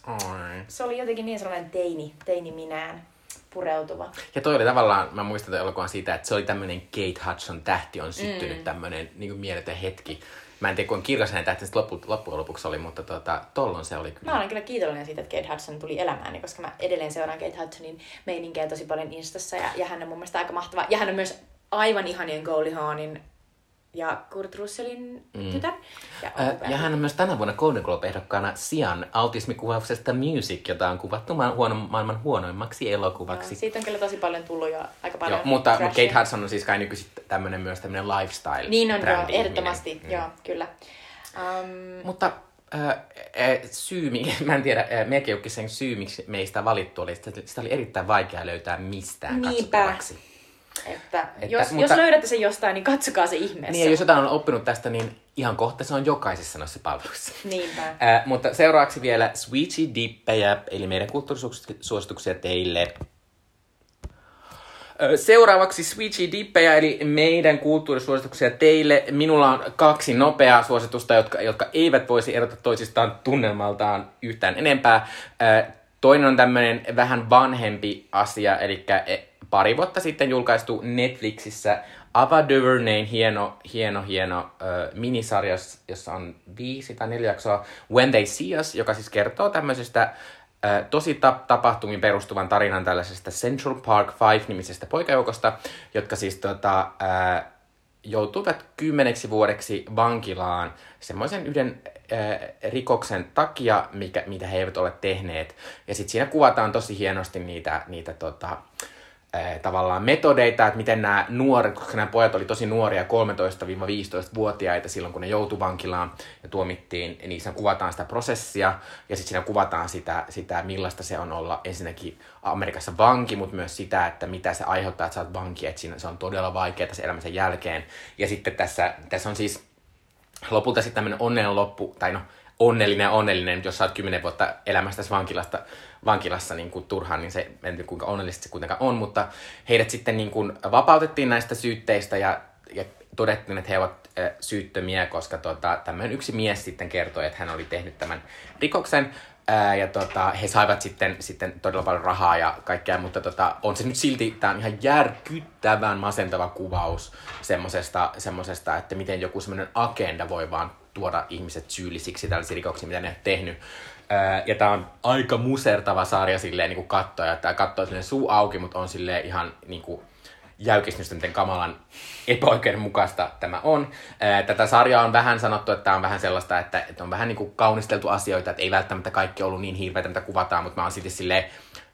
Oi. Se oli jotenkin niin sellainen teini, teini minään pureutuva. Ja toi oli tavallaan, mä muistan tämän elokuvan siitä, että se oli tämmöinen Kate Hudson tähti on syttynyt mm. tämmöinen niin mieletön hetki. Mä en tiedä, kuinka kirkas hänen tähti loppu, loppujen lopuksi oli, mutta tota, tollon se oli kyllä. Mä olen kyllä kiitollinen siitä, että Kate Hudson tuli elämääni, koska mä edelleen seuraan Kate Hudsonin meininkiä tosi paljon Instassa ja, ja hän on mun mielestä aika mahtava. Ja hän on myös aivan ihanien Goldie Hawnin ja Kurt Russellin mm. tytär. Ja, Äh, ja hän on myös tänä vuonna Golden Globe-ehdokkaana Sian autismikuvauksesta Music, jota on kuvattu ma- huono, maailman huonoimmaksi elokuvaksi. Joo, siitä on kyllä tosi paljon tullut jo aika paljon Joo, mutta, mutta trashia. Kate Hudson on siis kai nykyisin tämmönen myös tämmönen lifestyle Niin on, joo, ehdottomasti, Mm. joo, kyllä. Um, Mutta äh, äh, syy, [laughs] mä en tiedä, äh, melkein sen syy, miksi meistä valittu oli, että sitä oli erittäin vaikea löytää mistään Niinpä. katsottavaksi. Että, Että- jos, mutta- jos löydätte sen jostain, niin katsokaa se ihmeessä. Niin, ja jos jotain on oppinut tästä, niin ihan kohta se on jokaisessa noissa palveluissa. Niinpä. Äh, mutta seuraavaksi vielä Sweetie Dippejä, eli meidän kulttuurisuosituksia teille. Seuraavaksi Sweetie Dippejä, eli meidän kulttuurisuosituksia teille. Minulla on kaksi nopeaa suositusta, jotka, jotka eivät voisi erota toisistaan tunnelmaltaan yhtään enempää. Toinen on tämmöinen vähän vanhempi asia, eli pari vuotta sitten julkaistu Netflixissä Ava DuVernayn hieno, hieno, hieno ö, minisarja, jossa on viisi tai neljä jaksoa, When They See Us, joka siis kertoo tämmöisestä tosi tap- tapahtumiin perustuvan tarinan tällaisesta Central Park Five-nimisestä poikajoukosta, jotka siis tota, ö, joutuivat kymmeneksi vuodeksi vankilaan semmoisen yhden äh, rikoksen takia, mikä, mitä he eivät ole tehneet. Ja sitten siinä kuvataan tosi hienosti niitä, niitä tota, äh, tavallaan metodeita, että miten nämä nuoret, koska nämä pojat oli tosi nuoria, 13-15-vuotiaita silloin, kun ne joutui vankilaan ja tuomittiin, niin siinä kuvataan sitä prosessia ja sitten siinä kuvataan sitä, sitä, millaista se on olla ensinnäkin Amerikassa vanki, mutta myös sitä, että mitä se aiheuttaa, että sä oot vanki, että siinä se on todella vaikeaa se elämän jälkeen. Ja sitten tässä, tässä on siis lopulta sitten tämmöinen onnen loppu, tai no onnellinen ja onnellinen, jos sä oot kymmenen vuotta elämästäsi vankilasta, vankilassa niin kuin turhaan, niin se en tiedä kuinka onnellista se kuitenkaan on, mutta heidät sitten niin kuin vapautettiin näistä syytteistä ja, ja todettiin, että he ovat äh, syyttömiä, koska tota, tämmöinen yksi mies sitten kertoi, että hän oli tehnyt tämän rikoksen, Ää, ja tota, he saivat sitten, sitten todella paljon rahaa ja kaikkea, mutta tota, on se nyt silti, tämä on ihan järkyttävän masentava kuvaus semmosesta, semmosesta, että miten joku semmoinen agenda voi vaan tuoda ihmiset syyllisiksi tällaisiin rikoksiin, mitä ne on tehnyt. Ja tämä on aika musertava sarja silleen niin kuin katsoa, ja tämä katsoo silleen suu auki, mutta on silleen ihan niin kuin, jäykistystä, miten kamalan epäoikeudenmukaista tämä on. Tätä sarjaa on vähän sanottu, että tämä on vähän sellaista, että, että on vähän niin kuin kaunisteltu asioita, että ei välttämättä kaikki ollut niin hirveitä, mitä kuvataan, mutta mä oon silti silleen,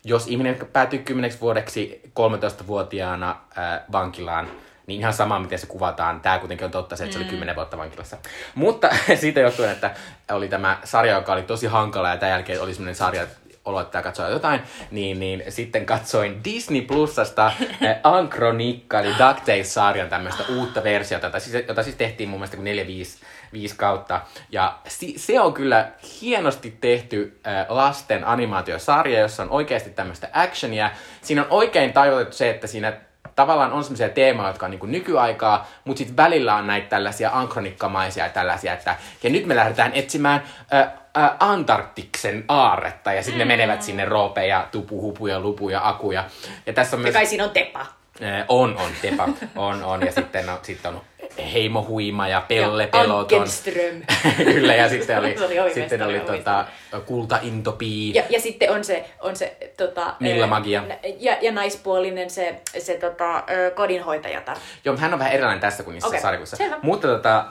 jos ihminen päätyy kymmeneksi vuodeksi 13-vuotiaana ää, vankilaan, niin ihan sama, miten se kuvataan. Tämä kuitenkin on totta se, että se oli 10 vuotta vankilassa. Mutta [laughs] siitä johtuen, että oli tämä sarja, joka oli tosi hankala ja tämän jälkeen oli semmoinen sarja, oloittaa katsoa jotain, niin, niin sitten katsoin Disney Plusasta [laughs] eh, Ankronikka, eli DuckTales-sarjan tämmöistä uutta versiota, jota siis, jota siis tehtiin mun mielestä kuin 4 5 viisi kautta. Ja si, se on kyllä hienosti tehty äh, lasten animaatiosarja, jossa on oikeasti tämmöistä actionia. Siinä on oikein tajutettu se, että siinä tavallaan on semmoisia teemoja, jotka on niin nykyaikaa, mutta sitten välillä on näitä tällaisia ankronikkamaisia tällaisia, että ja nyt me lähdetään etsimään äh, äh, Antarktiksen aarretta, ja sitten ne menevät sinne roopeja, tupuhupuja, lupuja, akuja. Ja tässä on Ja myös... kai siinä on tepa. On, on, Tepa, on, on. Ja sitten on, sitten on Heimo Huima ja Pelle Ja Peloton. [laughs] Kyllä, ja sitten oli, [laughs] oli sitten oli tota, Kulta Intopii. Ja, ja sitten on se, on se tota, Milla Magia. Ja, ja naispuolinen se, se tota, ö, kodinhoitajatar. Joo, hän on vähän erilainen tässä kuin niissä Okei, sarjakuissa. selvä. Mutta tota,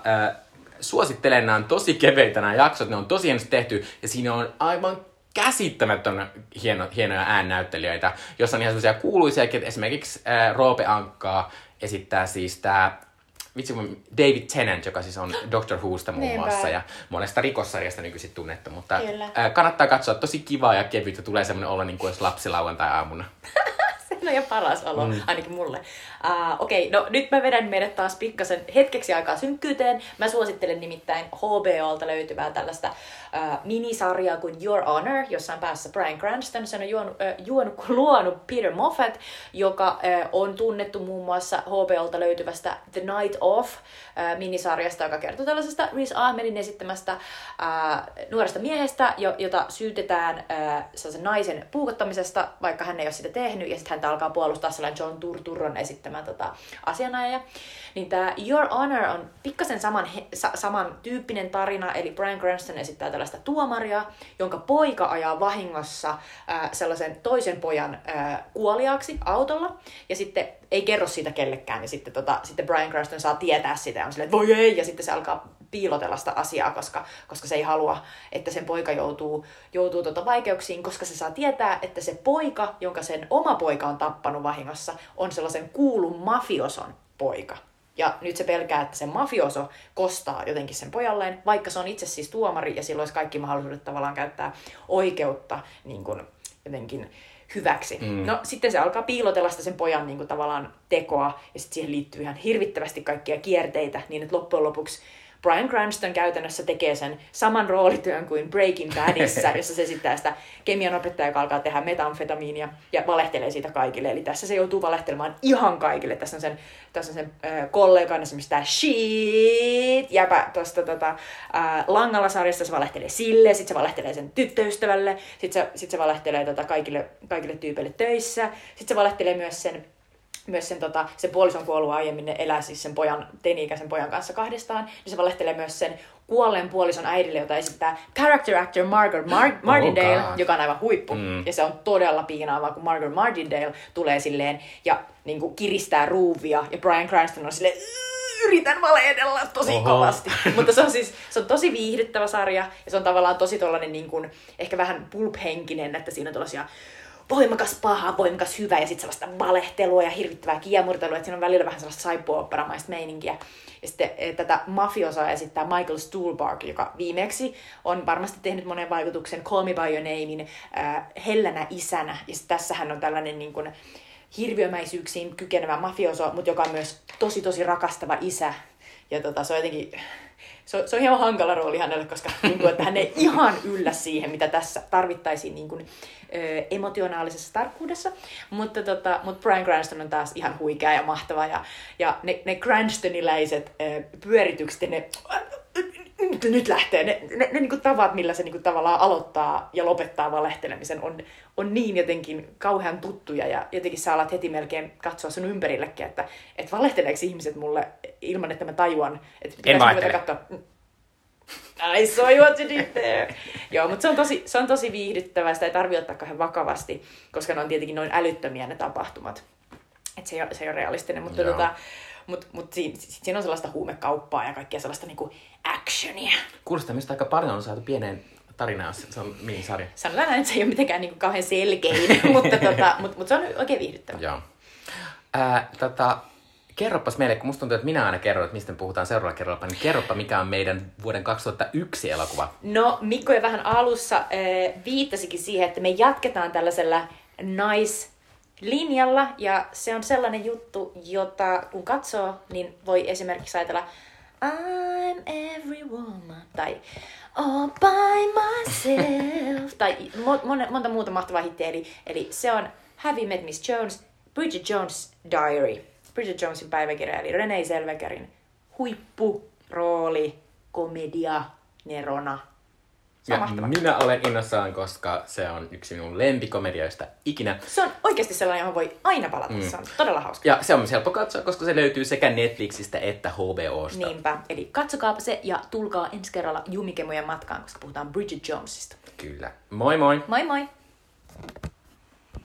suosittelen, nämä on tosi keveitä nämä jaksot, ne on tosi hienosti tehty, ja siinä on aivan käsittämättömän hieno, hienoja äännäyttelijöitä, jossa on ihan sellaisia kuuluisiakin, että esimerkiksi ää, Roope Ankkaa esittää siis tämä vitsi kun David Tennant, joka siis on Doctor Whosta muun Niinpä. muassa ja monesta rikossarjasta nykyisin tunnettu, mutta Kyllä. ää, kannattaa katsoa, tosi kivaa ja kevyttä, tulee semmoinen olla niin kuin olisi lapsi lauantai-aamuna. [laughs] [laughs] On jo paras olo, mm. ainakin mulle. Uh, Okei, okay, no nyt mä vedän meidät taas pikkasen hetkeksi aikaa synkkyyteen. Mä suosittelen nimittäin HBOlta löytyvää tällaista uh, minisarjaa kuin Your Honor, jossa on päässä Brian Cranston. Sen on juonut, uh, juonut, [laughs] luonut Peter Moffat, joka uh, on tunnettu muun muassa HBOlta löytyvästä The Night Of uh, minisarjasta, joka kertoo tällaisesta Riz Ahmedin esittämästä uh, nuoresta miehestä, jo, jota syytetään uh, naisen puukottamisesta, vaikka hän ei ole sitä tehnyt, ja sitten häntä alkaa puolustaa sellainen John Turturron esittämä tota, asianajaja. Niin tämä Your Honor on pikkasen saman, he, sa, saman tyyppinen tarina, eli Brian Cranston esittää tällaista tuomaria, jonka poika ajaa vahingossa äh, sellaisen toisen pojan äh, kuoliaaksi autolla, ja sitten ei kerro siitä kellekään, ja sitten, tota, sitten Brian Cranston saa tietää sitä, ja on silleen, että voi ei, ja sitten se alkaa piilotella sitä asiaa, koska, koska se ei halua, että sen poika joutuu, joutuu tota vaikeuksiin, koska se saa tietää, että se poika, jonka sen oma poika on tappanut vahingossa, on sellaisen kuulun mafioson poika. Ja nyt se pelkää, että se mafioso kostaa jotenkin sen pojalleen, vaikka se on itse siis tuomari ja sillä olisi kaikki mahdollisuudet tavallaan käyttää oikeutta niin kuin jotenkin hyväksi. Mm. No sitten se alkaa piilotella sitä sen pojan niin kuin, tavallaan tekoa ja sitten siihen liittyy ihan hirvittävästi kaikkia kierteitä, niin että loppujen lopuksi Brian Cranston käytännössä tekee sen saman roolityön kuin Breaking Badissa, [laughs] jossa se esittää sitä kemian opettaja, joka alkaa tehdä metamfetamiinia ja valehtelee siitä kaikille. Eli tässä se joutuu valehtelemaan ihan kaikille. Tässä on sen, tässä on sen äh, kollegan esimerkiksi tämä shit, jäpä tuosta tota, äh, langalla sarjasta se valehtelee sille, sitten se valehtelee sen tyttöystävälle, sitten se, sit se valehtelee tota, kaikille, kaikille tyypeille töissä, sitten se valehtelee myös sen myös sen, tota, sen puolison kuollut aiemmin, ne elää siis sen pojan, teini-ikäisen pojan kanssa kahdestaan, niin se valehtelee myös sen kuolleen puolison äidille, jota esittää character actor Margaret Mar- Martindale, God. joka on aivan huippu. Mm. Ja se on todella piinaavaa, kun Margaret Martindale tulee silleen ja niin kuin, kiristää ruuvia, ja Brian Cranston on silleen "Yyy, yritän valehdella tosi Oho. kovasti. [laughs] Mutta se on siis se on tosi viihdyttävä sarja, ja se on tavallaan tosi tollanen niin kuin, ehkä vähän pulp-henkinen, että siinä on tällaisia voimakas paha, voimakas hyvä ja sitten sellaista valehtelua ja hirvittävää kiemurtelua, että siinä on välillä vähän sellaista saippuoopperamaista meininkiä. Ja sitten eh, tätä mafiosaa esittää Michael Stuhlbarg, joka viimeksi on varmasti tehnyt monen vaikutuksen Call Me By Your Namein äh, hellänä isänä. Ja tässä hän on tällainen niin kuin, hirviömäisyyksiin kykenevä mafioso, mutta joka on myös tosi tosi rakastava isä. Ja tota, se on jotenkin, se on, se on hieman hankala rooli hänelle, koska [laughs] niin kuin, että hän ei ihan yllä siihen, mitä tässä tarvittaisiin niin kuin, ö, emotionaalisessa tarkkuudessa. Mutta, tota, mutta Brian Cranston on taas ihan huikea ja mahtava. Ja, ja ne, ne Cranstoniläiset ö, pyöritykset ja ne nyt, nyt lähtee. Ne, ne, ne niin tavat, millä se niin tavallaan aloittaa ja lopettaa valehtelemisen, on, on niin jotenkin kauhean tuttuja. Ja jotenkin sä alat heti melkein katsoa sun ympärillekin, että, että valehteleeko ihmiset mulle ilman, että mä tajuan. Että ruveta katsoa, "Mm, I saw you what you did there. [laughs] Joo, mutta se on, tosi, se on tosi viihdyttävää, sitä ei tarvitse ottaa kauhean vakavasti, koska ne on tietenkin noin älyttömiä ne tapahtumat. Et se, ei ole, se ei ole realistinen, mutta Joo. tota, mut, mut siinä, siinä on sellaista huumekauppaa ja kaikkea sellaista niinku actionia. Kuulostaa, mistä aika paljon on saatu pieneen tarinaan, se on minisarja. Sanotaan näin, että se ei ole mitenkään niinku kauhean selkein, [laughs] mutta, tota, mut, mut se on oikein viihdyttävä. Joo. Ää, tota, kerropas meille, kun musta tuntuu, että minä aina kerron, että mistä me puhutaan seuraavalla kerralla, niin kerropa, mikä on meidän vuoden 2001 elokuva. No, Mikko jo vähän alussa äh, viittasikin siihen, että me jatketaan tällaisella naislinjalla, ja se on sellainen juttu, jota kun katsoo, niin voi esimerkiksi ajatella I'm every woman, tai All by myself, tai mo- mon- monta muuta mahtavaa hittiä, eli, eli se on Have You Met Miss Jones, Bridget Jones Diary, Bridget Jonesin päiväkirja, eli Renee Selvekerin huippurooli, komedia, nerona. Ja minä olen innossaan, koska se on yksi minun lempikomedioista ikinä. Se on oikeasti sellainen, johon voi aina palata. Mm. Se on todella hauska. Ja se on myös helppo katsoa, koska se löytyy sekä Netflixistä että HBOsta. Niinpä. Eli katsokaapa se ja tulkaa ensi kerralla Jumikemujen matkaan, koska puhutaan Bridget Jonesista. Kyllä. Moi moi! Moi moi!